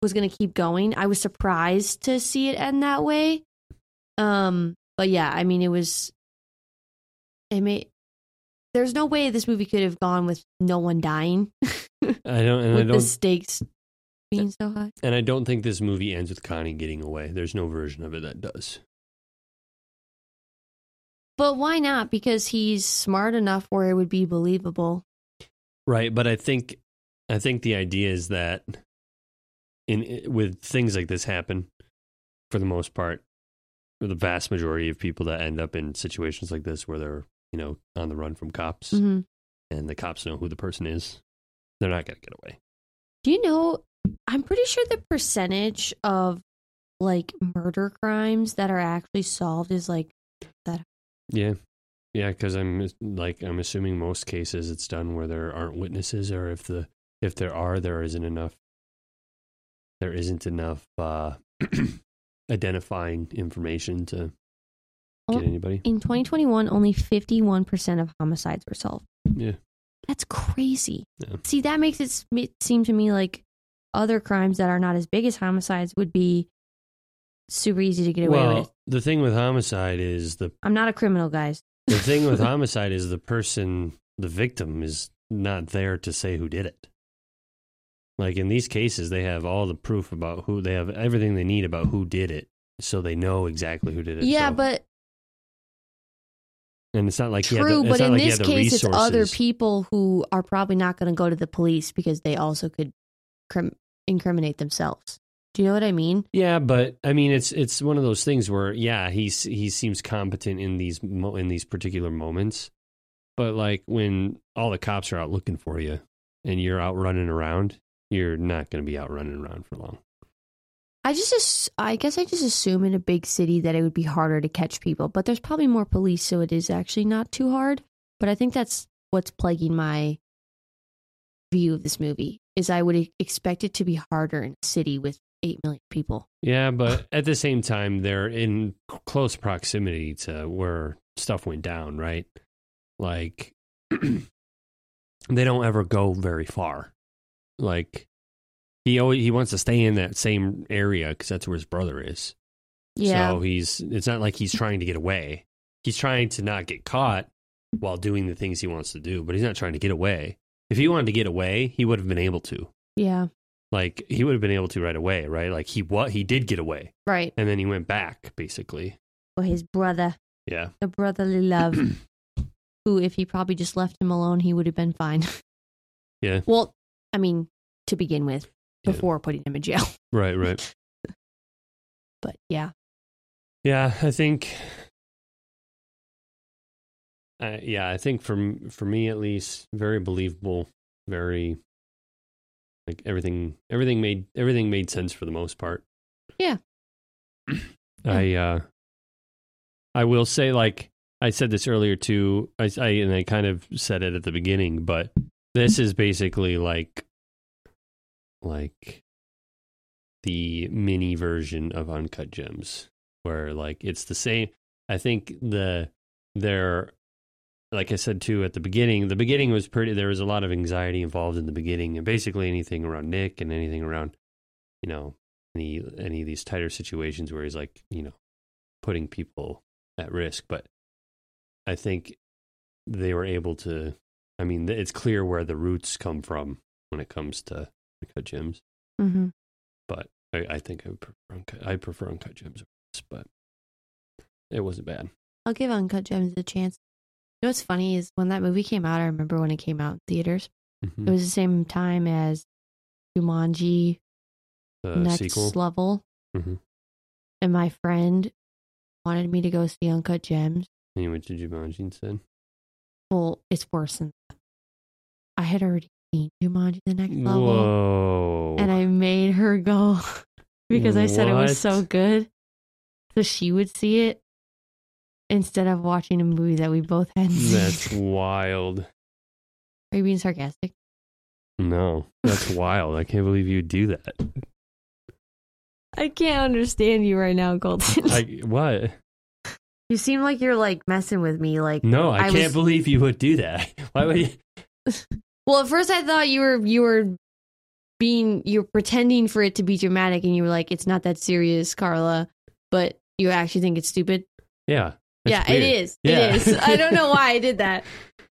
was going to keep going. I was surprised to see it end that way. Um, but yeah, I mean, it was. It may. There's no way this movie could have gone with no one dying. I don't, and I with the don't, the stakes being so high. and I don't think this movie ends with Connie getting away. There's no version of it that does. But why not? Because he's smart enough where it would be believable. Right, but I think I think the idea is that in with things like this happen for the most part for the vast majority of people that end up in situations like this where they're, you know, on the run from cops hmm and the cops know who the person is, they're not going to get away. Do you know? I'm pretty sure the percentage of like murder crimes that are actually solved is like that. Yeah. Yeah, because I'm like I'm assuming most cases it's done where there aren't witnesses, or if the if there are, there isn't enough. There isn't enough uh, identifying information to get anybody. in 2021, only 51% of homicides were solved. Yeah. That's crazy. Yeah. See, that makes it it seem to me like other crimes that are not as big as homicides would be super easy to get away Well, with. the thing with homicide is the I'm not a criminal, guys. the thing with homicide is the person, the victim, is not there to say who did it. Like in these cases, they have all the proof about who they have everything they need about who did it, so they know exactly who did it. Yeah, so- but and it's not like he had true. the, But in like this case, it's other people who are probably not going to go to the police because they also could crim- incriminate themselves. Do you know what I mean? Yeah, but I mean, it's it's one of those things where yeah, he's he seems competent in these mo- in these particular moments, but like when all the cops are out looking for you and you're out running around, you're not going to be out running around for long. I just, I guess, I just assume in a big city that it would be harder to catch people, but there's probably more police, so it is actually not too hard. But I think that's what's plaguing my view of this movie is I would expect it to be harder in a city with eight million people. Yeah, but at the same time, they're in close proximity to where stuff went down, right? Like, they don't ever go very far. Like, he always, he wants to stay in that same area because that's where his brother is. Yeah, So he's, it's not like he's trying to get away. He's trying to not get caught while doing the things he wants to do, but he's not trying to get away. If he wanted to get away, he would have been able to. yeah, Like, he would have been able to right away, right? Like, he what he did get away right. and then he went back basically Or his brother, yeah the brotherly love, who, if he probably just left him alone, he would have been fine. Yeah. Well, I mean, to begin with, Yeah. before putting him in jail. right right But yeah, yeah i think uh, yeah i think for for me at least very believable very like everything everything made everything made sense for the most part Yeah. i uh i will say like i said this earlier too i, I and i kind of said it at the beginning but this is basically like like the mini version of uncut gems where like it's the same i think the there like i said too at the beginning the beginning was pretty there was a lot of anxiety involved in the beginning and basically anything around nick and anything around you know any any of these tighter situations where he's like you know putting people at risk but i think they were able to i mean it's clear where the roots come from when it comes to uncut gems hmm but I, I think I prefer uncut. I prefer uncut gems, but it wasn't bad. I'll give Uncut Gems a chance. You know what's funny is when that movie came out, I remember when it came out in theaters. Mhm. It was the same time as Jumanji The Next sequel. Level. Mhm. And my friend wanted me to go see Uncut Gems. And you went to Jumanji instead. Well, it's worse than that. I had already Jumanji The Next Level. Whoa! And I made her go because I said it was so good. So she would see it instead of watching a movie that we both hadn't seen. That's wild. Are you being sarcastic? No, that's wild. I can't believe you would do that. I can't understand you right now, Colton. I what? You seem like you're like messing with me. Like, No, I, I can't was- believe you would do that. Why would you? Well, at first I thought you were you were being you're pretending for it to be dramatic, and you were like, it's not that serious, Carla, but you actually think it's stupid. Yeah. yeah, that's it weird. is. Yeah. It is. I don't know why I did that,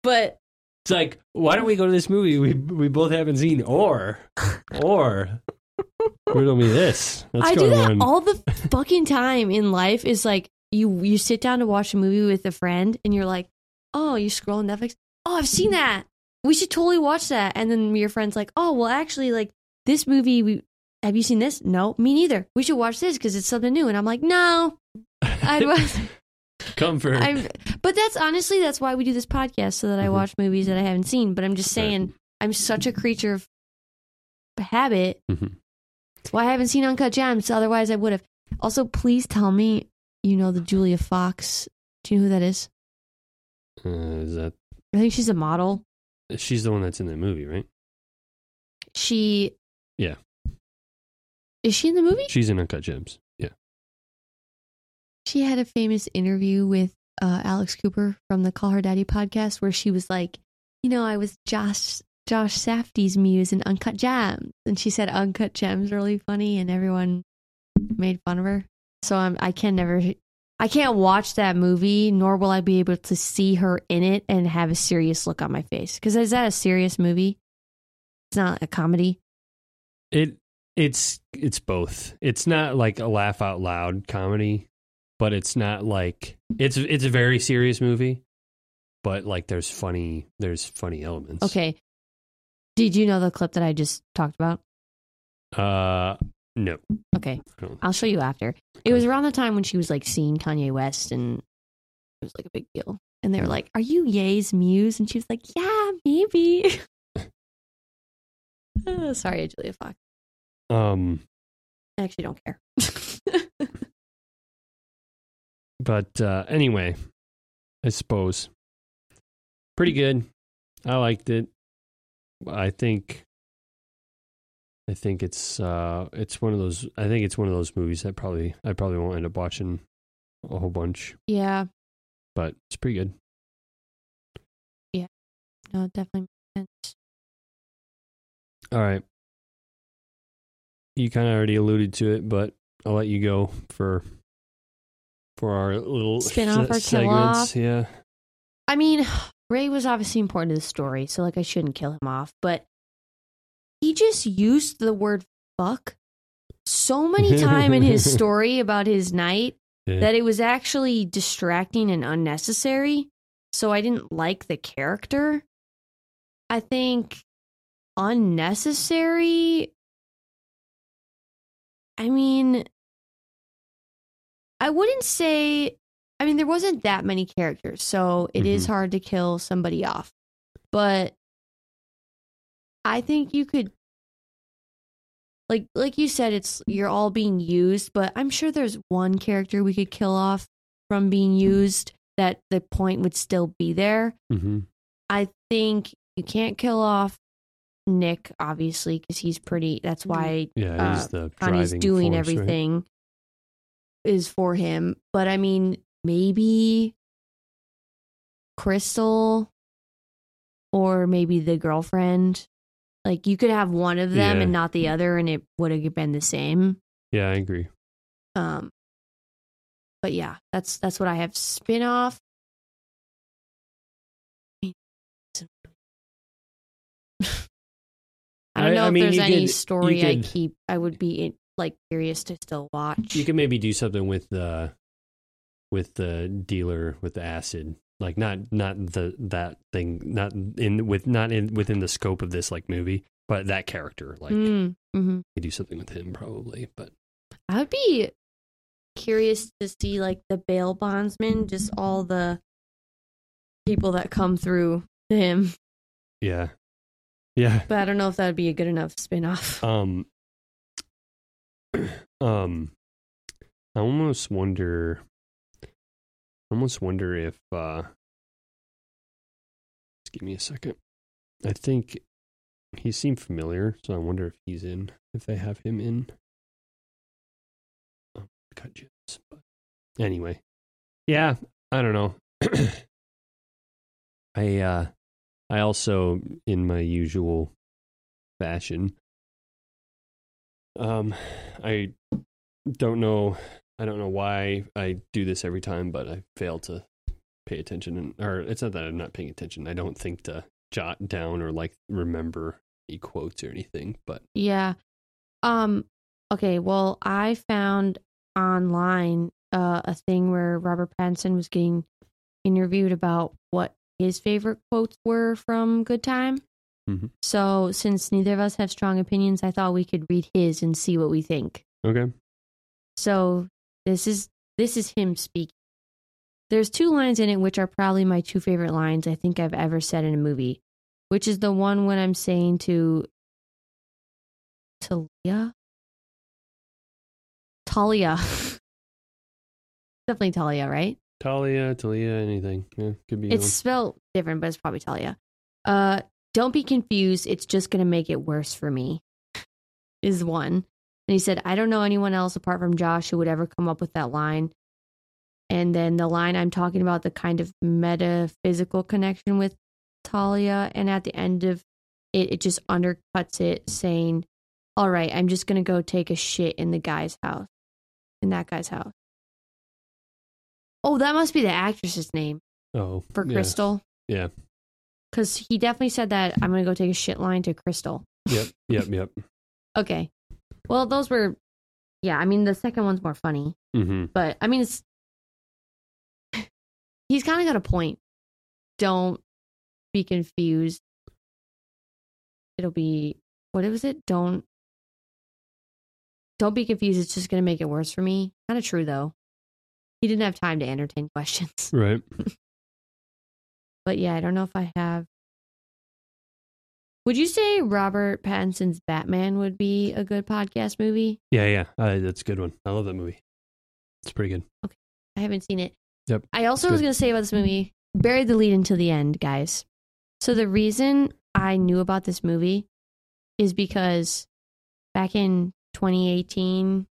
but It's like, why don't we go to this movie we we both haven't seen, or or riddle me this. Let's I do that one. all the fucking time in life. Is like you you sit down to watch a movie with a friend, and you're like, oh, you scroll on Netflix. Oh, I've seen that. We should totally watch that. And then your friend's like, oh, well, actually, like this movie. We have you seen this? No, me neither. We should watch this because it's something new. And I'm like, no, I'd rather. Comfort. I'm, but that's honestly that's why we do this podcast so that I Mhm. watch movies that I haven't seen. But I'm just Right. saying I'm such a creature of habit. Mhm. That's why I haven't seen Uncut Gems. Otherwise, I would have. Also, please tell me you know the Julia Fox. Do you know who that is? Uh, is that I think she's a model. She's the one that's in the movie, right? She. Yeah. Is she in the movie? She's in Uncut Gems. Yeah. She had a famous interview with uh, Alex Cooper from the Call Her Daddy podcast where she was like, you know, I was Josh Josh Safdie's muse in Uncut Gems, and she said Uncut Gems really funny, and everyone made fun of her. So I'm I can never I can't watch that movie, nor will I be able to see her in it and have a serious look on my face. Because is that a serious movie? It's not a comedy. It it's it's both. It's not like a laugh out loud comedy, but it's not like it's it's a very serious movie. But like there's funny there's funny elements. Okay. Did you know the clip that I just talked about? Uh no. Okay. I'll show you after. It was around the time when she was like seeing Kanye West and it was like a big deal. And they were like, Are you Ye's muse? And she was like, Yeah, maybe. Uh, sorry, Julia Fox. Um I actually don't care. but uh anyway, I suppose pretty good. I liked it. I think I think it's uh it's one of those I think it's one of those movies that probably I probably won't end up watching a whole bunch, yeah, but it's pretty good. Yeah, no, it definitely makes sense. All right. You kind of already alluded to it, but I'll let you go for for our little Spin off se- segments. off? Yeah. I mean, Ray was obviously important to the story, so like I shouldn't kill him off, but he just used the word fuck so many time in his story about his night Yeah. that it was actually distracting and unnecessary. So I didn't like the character. I think unnecessary. I mean, I wouldn't say. I mean, there wasn't that many characters, so it is Mhm. hard to kill somebody off. But I think you could like like you said it's you're all being used but i'm sure there's one character we could kill off from being used that the point would still be there. Hmm i think you can't kill off nick obviously because he's pretty that's why Yeah, he's Uh, the connie's doing force, right? everything is for him. But i mean maybe crystal or maybe the girlfriend like you could have one of them Yeah. and not the mm. other and it would have been the same Yeah, I agree. um but yeah that's that's what i have spin off I don't know I if mean, there's any could- story you I keep. I would be eh, like curious to still watch. You can maybe do something with the with the dealer with the acid, like not not the that thing, not in with not in within the scope of this like movie, but that character, like Mm, mhm. you do something with him probably. But I would be curious to see like the bail bondsman, just all the people that come through to him. yeah, yeah. But I don't know if that would be a good enough spin off. Um, um, I almost wonder. I almost wonder if. uh Just give me a second. I think he seemed familiar, so I wonder if he's in. If they have him in. Um, cut gems, but anyway, Yeah, I don't know. I uh I also in my usual fashion um I don't know I don't know why I do this every time but I fail to pay attention and or it's not that I'm not paying attention. I don't think to jot down or like remember any quotes or anything, but Yeah. Um okay, well, I found online uh, a thing where Robert Pattinson was getting interviewed about what his favorite quotes were from Good Time. Mhm. So, since neither of us have strong opinions, I thought we could read his and see what we think. okay. So, this is this is him speaking. There's two lines in it which are probably my two favorite lines I think I've ever said in a movie, which is the one when I'm saying to Talia. Talia. Definitely Talia, right? Talia, Talia, anything. Yeah, could be It's one. spelled different, but it's probably Talia. Uh, don't be confused. It's just going to make it worse for me. Is one. And he said, I don't know anyone else apart from Josh who would ever come up with that line. And then the line I'm talking about, the kind of metaphysical connection with Talia. And at the end of it, it just undercuts it, saying, All right, I'm just going to go take a shit in the guy's house, in that guy's house. Oh, that must be the actress's name Oh, for yeah. Crystal. Yeah. Because he definitely said that I'm going to go take a shit line to Crystal. Yep, yep, yep. Okay. Well, those were, yeah, I mean, the second one's more funny, hmm but I mean, it's, he's kind of got a point. Don't be confused. It'll be, what was it? Don't, don't be confused. It's just going to make it worse for me. Kind of true, though. He didn't have time to entertain questions. Right. But yeah, I don't know if I have. Would you say Robert Pattinson's Batman would be a good podcast movie? Yeah, yeah. Uh, that's a good one. I love that movie. It's pretty good. Okay, I haven't seen it. Yep, I also was going to say about this movie, buried the lead until the end, guys. So the reason I knew about this movie is because back in 2018,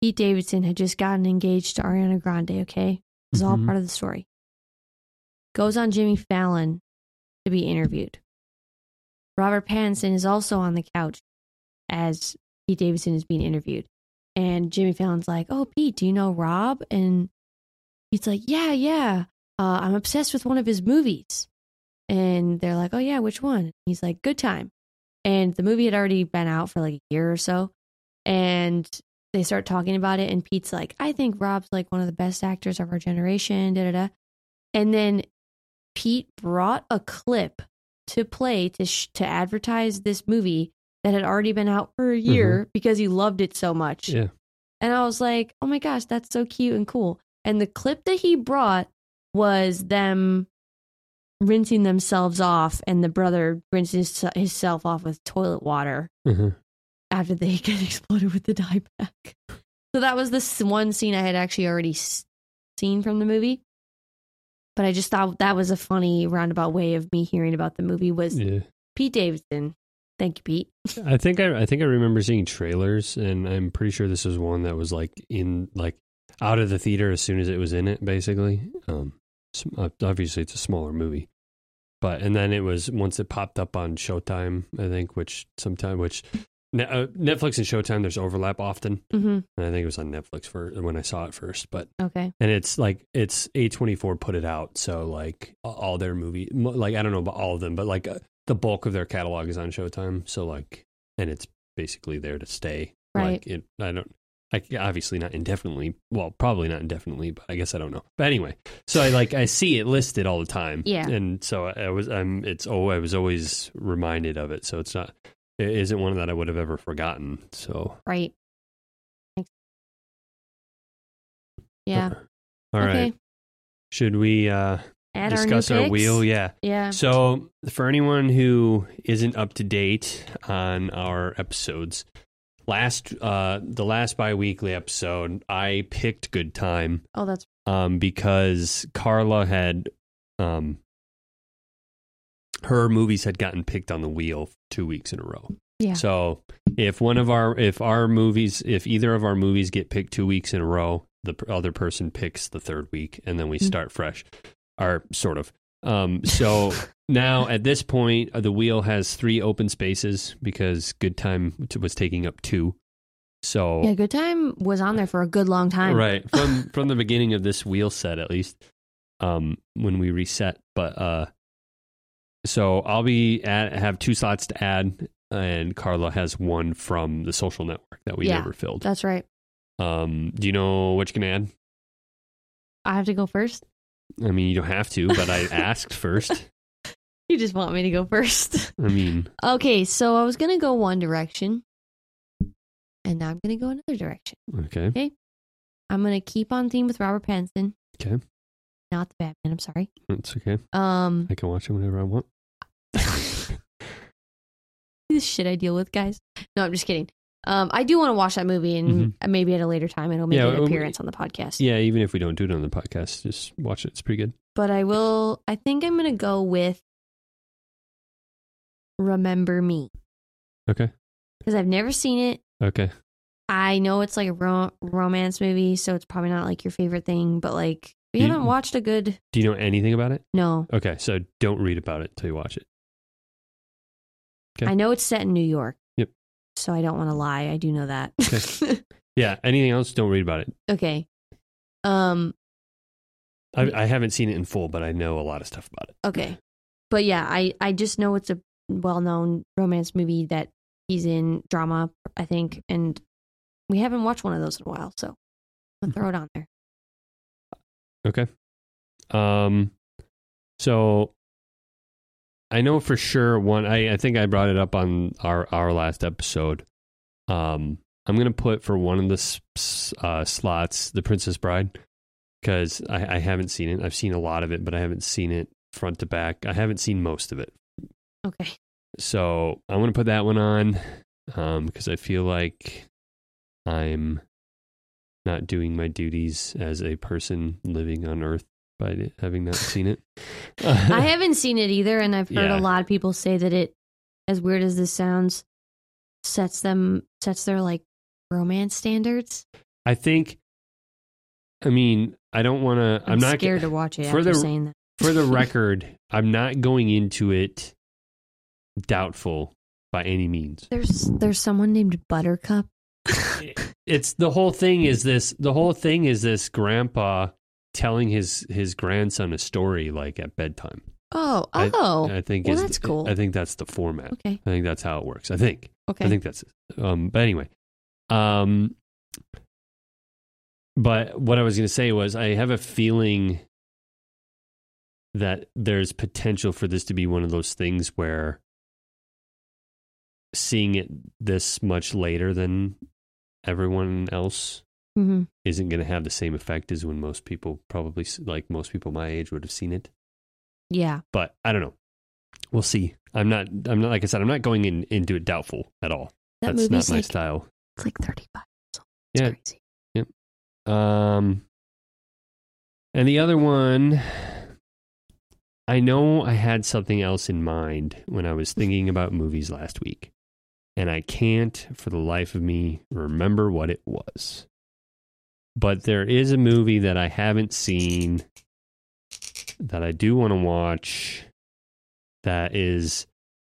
Pete Davidson had just gotten engaged to Ariana Grande, okay? It's all Mhm. part of the story. Goes on Jimmy Fallon to be interviewed. Robert Pattinson is also on the couch as Pete Davidson is being interviewed. And Jimmy Fallon's like, Oh, Pete, do you know Rob? And he's like, Yeah, yeah. Uh, I'm obsessed with one of his movies. And they're like, Oh, yeah, which one? He's like, Good Time. And the movie had already been out for like a year or so. And they start talking about it. And Pete's like, I think Rob's like one of the best actors of our generation. Da da da. And then Pete brought a clip to play to sh- to advertise this movie that had already been out for a year because he loved it so much. Yeah. And I was like, "Oh my gosh, that's so cute and cool." And the clip that he brought was them rinsing themselves off and the brother rinsing his- himself off with toilet water Mhm. after they get exploded with the dye pack. So that was this one scene I had actually already s- seen from the movie. But I just thought that was a funny roundabout way of me hearing about the movie was Yeah. Pete Davidson. Thank you, Pete. I think I, I think I remember seeing trailers, and I'm pretty sure this was one that was like in like out of the theater as soon as it was in it. Basically, um, uh, obviously it's a smaller movie, but and then it was once it popped up on Showtime, I think, which sometime which Netflix and Showtime there's overlap often, hmm and I think it was on Netflix for when I saw it first, but Okay. and it's like it's A24 put it out, so like all their movie, like I don't know about all of them, but like uh, the bulk of their catalog is on Showtime. So like, and it's basically there to stay. Right. Like it, I don't. Like obviously not indefinitely. Well, probably not indefinitely, but I guess I don't know. But anyway, so I like I see it listed all the time. Yeah. and so I, I was I'm it's oh I was always reminded of it. So it's not it isn't one that I would have ever forgotten. So Right. Thanks. Yeah. All right. okay. Should we uh Add discuss our, our, wheel? Yeah. Yeah. So, for anyone who isn't up to date on our episodes, last uh the last bi-weekly episode, I picked Good Time Oh, that's um because Carla had um her movies had gotten picked on the wheel 2 weeks in a row. Yeah. So, if one of our if our movies if either of our movies get picked 2 weeks in a row, the other person picks the third week, and then we Mm. start fresh, or sort of. Um, so now at this point, uh, the wheel has three open spaces because Good Time was taking up two. So Yeah, Good Time was on there for a good long time. right from from the beginning of this wheel set at least um when we reset but uh so i'll be at have two slots to add and carla has one from the social network that we Yeah. never filled That's right. um do you know what you can add I have to go first. i mean you don't have to but i asked first You just want me to go first. i mean okay, so I was gonna go one direction, and now I'm gonna go another direction. okay Okay. I'm gonna keep on theme with Robert Pattinson. Okay. Not the Batman. I'm sorry. that's okay Um, i can watch it whenever i want this shit I deal with, guys. No, I'm just kidding. Um, I do want to watch that movie, and maybe at a later time it'll make Mm-hmm. Yeah, an we- appearance on the podcast. yeah even if we don't do it on the podcast just watch it it's pretty good But I will. I think I'm gonna go with Remember Me okay because I've never seen it. okay I know it's like a ro- romance movie, so it's probably not like your favorite thing. But like, we You- haven't watched a good. do you know anything about it No, okay so don't read about it till you watch it Okay. I know it's set in New York. Yep. So I don't want to lie. I do know that. Yeah. Anything else? Don't read about it. okay. Um. I, I haven't seen it in full, but I know a lot of stuff about it. Okay. But yeah, I I just know it's a well-known romance movie that he's in drama, I think, and we haven't watched one of those in a while, so I'm gonna throw it on there. Okay. Um. So I know for sure one. I I think I brought it up on our our last episode. Um. I'm gonna put for one of the uh, slots the Princess Bride because I, I haven't seen it. I've seen a lot of it, but I haven't seen it front to back. I haven't seen most of it. Okay. So I'm gonna put that one on because I feel like I'm not doing my duties as a person living on Earth by having not seen it. I haven't seen it either, and I've heard Yeah. a lot of people say that it, as weird as this sounds, sets them sets their like romance standards. I think. I mean, I don't want to. I'm, I'm, not scared to watch it for after the- saying that. for the record. I'm not going into it doubtful by any means. There's there's someone named Buttercup. it's the whole thing is this the whole thing is this grandpa telling his his grandson a story like at bedtime. Oh, I- oh, i think well, is that's cool. i think that's the format. Okay, i think that's how it works i think. Okay. i think that's um but anyway um but what i was going to say was i have a feeling that there's potential for this to be one of those things where seeing it this much later than everyone else hmm isn't going to have the same effect as when most people probably like most people my age would have seen it. Yeah, but i don't know. We'll see. I'm not i'm not like i said i'm not going in into it doubtful at all. That that's not my like style. it's like 35. So it's Yeah. crazy. um and the other one i know i had something else in mind when i was thinking about movies last week and i can't for the life of me remember what it was but there is a movie that i haven't seen that i do want to watch that is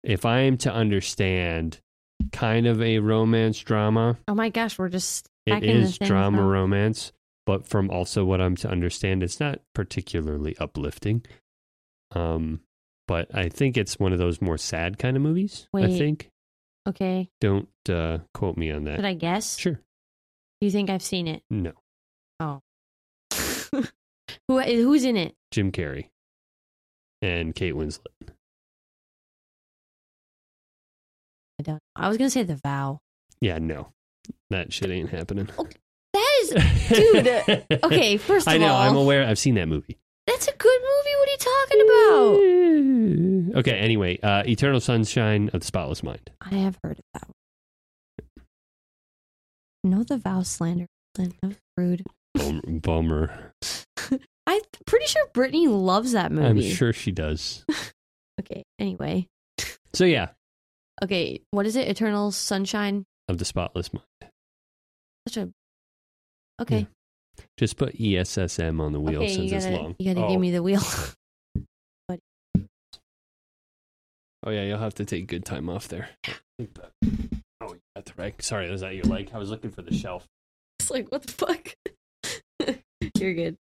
if i am to understand kind of a romance drama Oh my gosh, we're just It is drama romance, but from also what I'm to understand, it's not particularly uplifting. Um, but I think it's one of those more sad kind of movies. I Wait. think. Okay, Don't uh, quote me on that. should I guess? Sure. Do you think I've seen it? No. Who who's in it? Jim Carrey and Kate Winslet. I don't. I was gonna say The Vow. Yeah, no, that shit ain't happening. That is Dude, okay. First of all, I know. all, I'm aware. I've seen that movie. that's a good movie. What are you talking about? Okay. Anyway, uh, Eternal Sunshine of the Spotless Mind. I have heard of that. No, The Vow slander. That was rude. Bum- Bummer. I'm pretty sure Brittany loves that movie. I'm sure she does. Okay. Anyway. So yeah, Okay. What is it? Eternal Sunshine. of the Spotless Mind. Such a. Okay. Yeah. Just put ESSM on the wheel okay, you since it's gotta long. you gotta oh. give me oh. the wheel. Oh yeah, you'll have to take good time off there. Oh, that's right. Sorry, was that your leg? I was looking for the shelf. it's like what the fuck. You're good.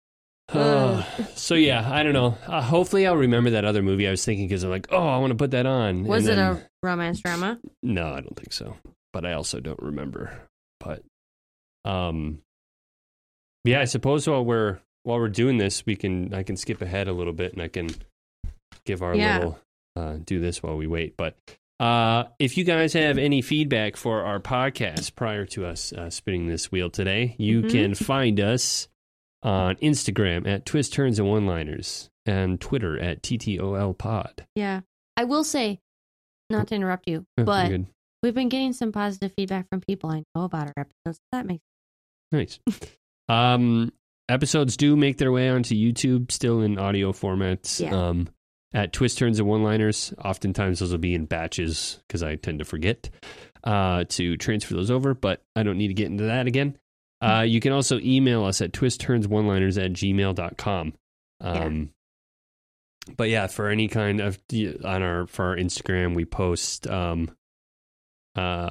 Uh, so yeah, I don't know. Uh, hopefully, I'll remember that other movie I was thinking because I'm like, oh, I want to put that on. Was And it then- a romance drama? No, I don't think so. But I also don't remember. But um yeah, I suppose while we're while we're doing this, we can I can skip ahead a little bit and I can give our Yeah. little uh do this while we wait. But uh if you guys have any feedback for our podcast prior to us uh, spinning this wheel today, you Mhm. can find us on Instagram at Twist Turns and One Liners and Twitter at TTOL Pod. Yeah. I will say, not to interrupt you, Oh, but we've been getting some positive feedback from people I know about our episodes. That makes Nice. um, episodes do make their way onto YouTube, still in audio formats. Yeah. Um, at twist turns and one liners, oftentimes those will be in batches because I tend to forget uh, to transfer those over, but I don't need to get into that again. Uh, you can also email us at twistturnsOneliners at gmail.com. Um, But yeah, for any kind of on our for our Instagram, we post um, uh,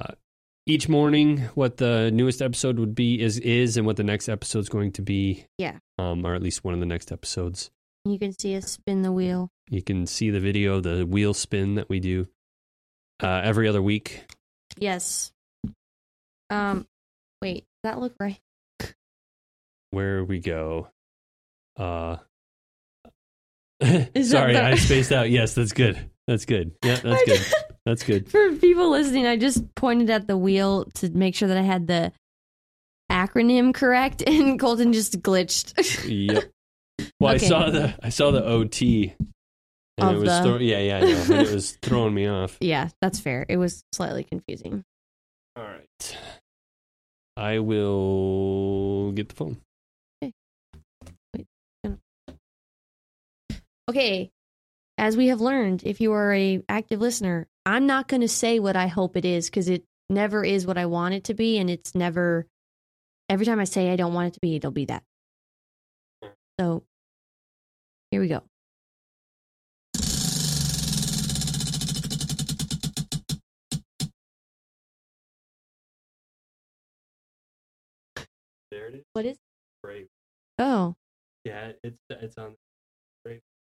each morning what the newest episode would be is is and what the next episode's going to be. Yeah. Um, or at least one of the next episodes. You can see us spin the wheel. You can see the video, the wheel spin that we do uh, every other week. Yes. Um, wait, does that look right? Where we go. Uh, sorry, I spaced out. Yes, that's good. That's good. Yeah, that's good. That's good. For people listening, I just pointed at the wheel to make sure that I had the acronym correct, and Colton just glitched. Yep. Well, Okay. I saw the I saw the OT, and Of it was the- throw, yeah yeah and it was throwing me off. yeah, that's fair. It was slightly confusing. All right, I will get the phone. Okay, as we have learned, if you are a active listener, I'm not going to say what I hope it is because it never is what I want it to be, and it's never. Every time I say I don't want it to be, it'll be that. So, here we go. There it is. What is? Brave. Oh, Yeah, it's it's on.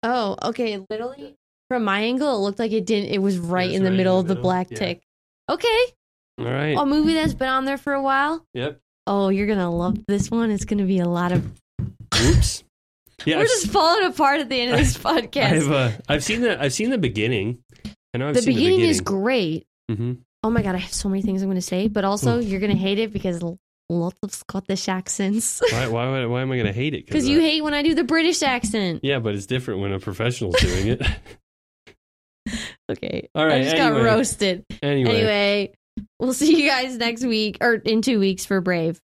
Oh, okay. Literally, from my angle, it looked like it didn't. It was right was in the right in middle of the black yeah. tick. Okay, All right. a movie that's been on there for a while. yep. Oh, you're gonna love this one. It's gonna be a lot of. Oops. Yeah, We're I've, just falling apart at the end of this podcast. I've uh, I've seen the I've seen the beginning. I know I've the seen beginning the is beginning. great. hmm Oh my god, I have so many things I'm gonna say, but also you're gonna hate it because lots of Scottish accents. Why why would- why am I going to hate it? Because you hate when I do the British accent. Yeah, but it's different when a professional's doing it. Okay. All right, I just got roasted. anyway, Anyway, we'll see you guys next week or in two weeks for Brave.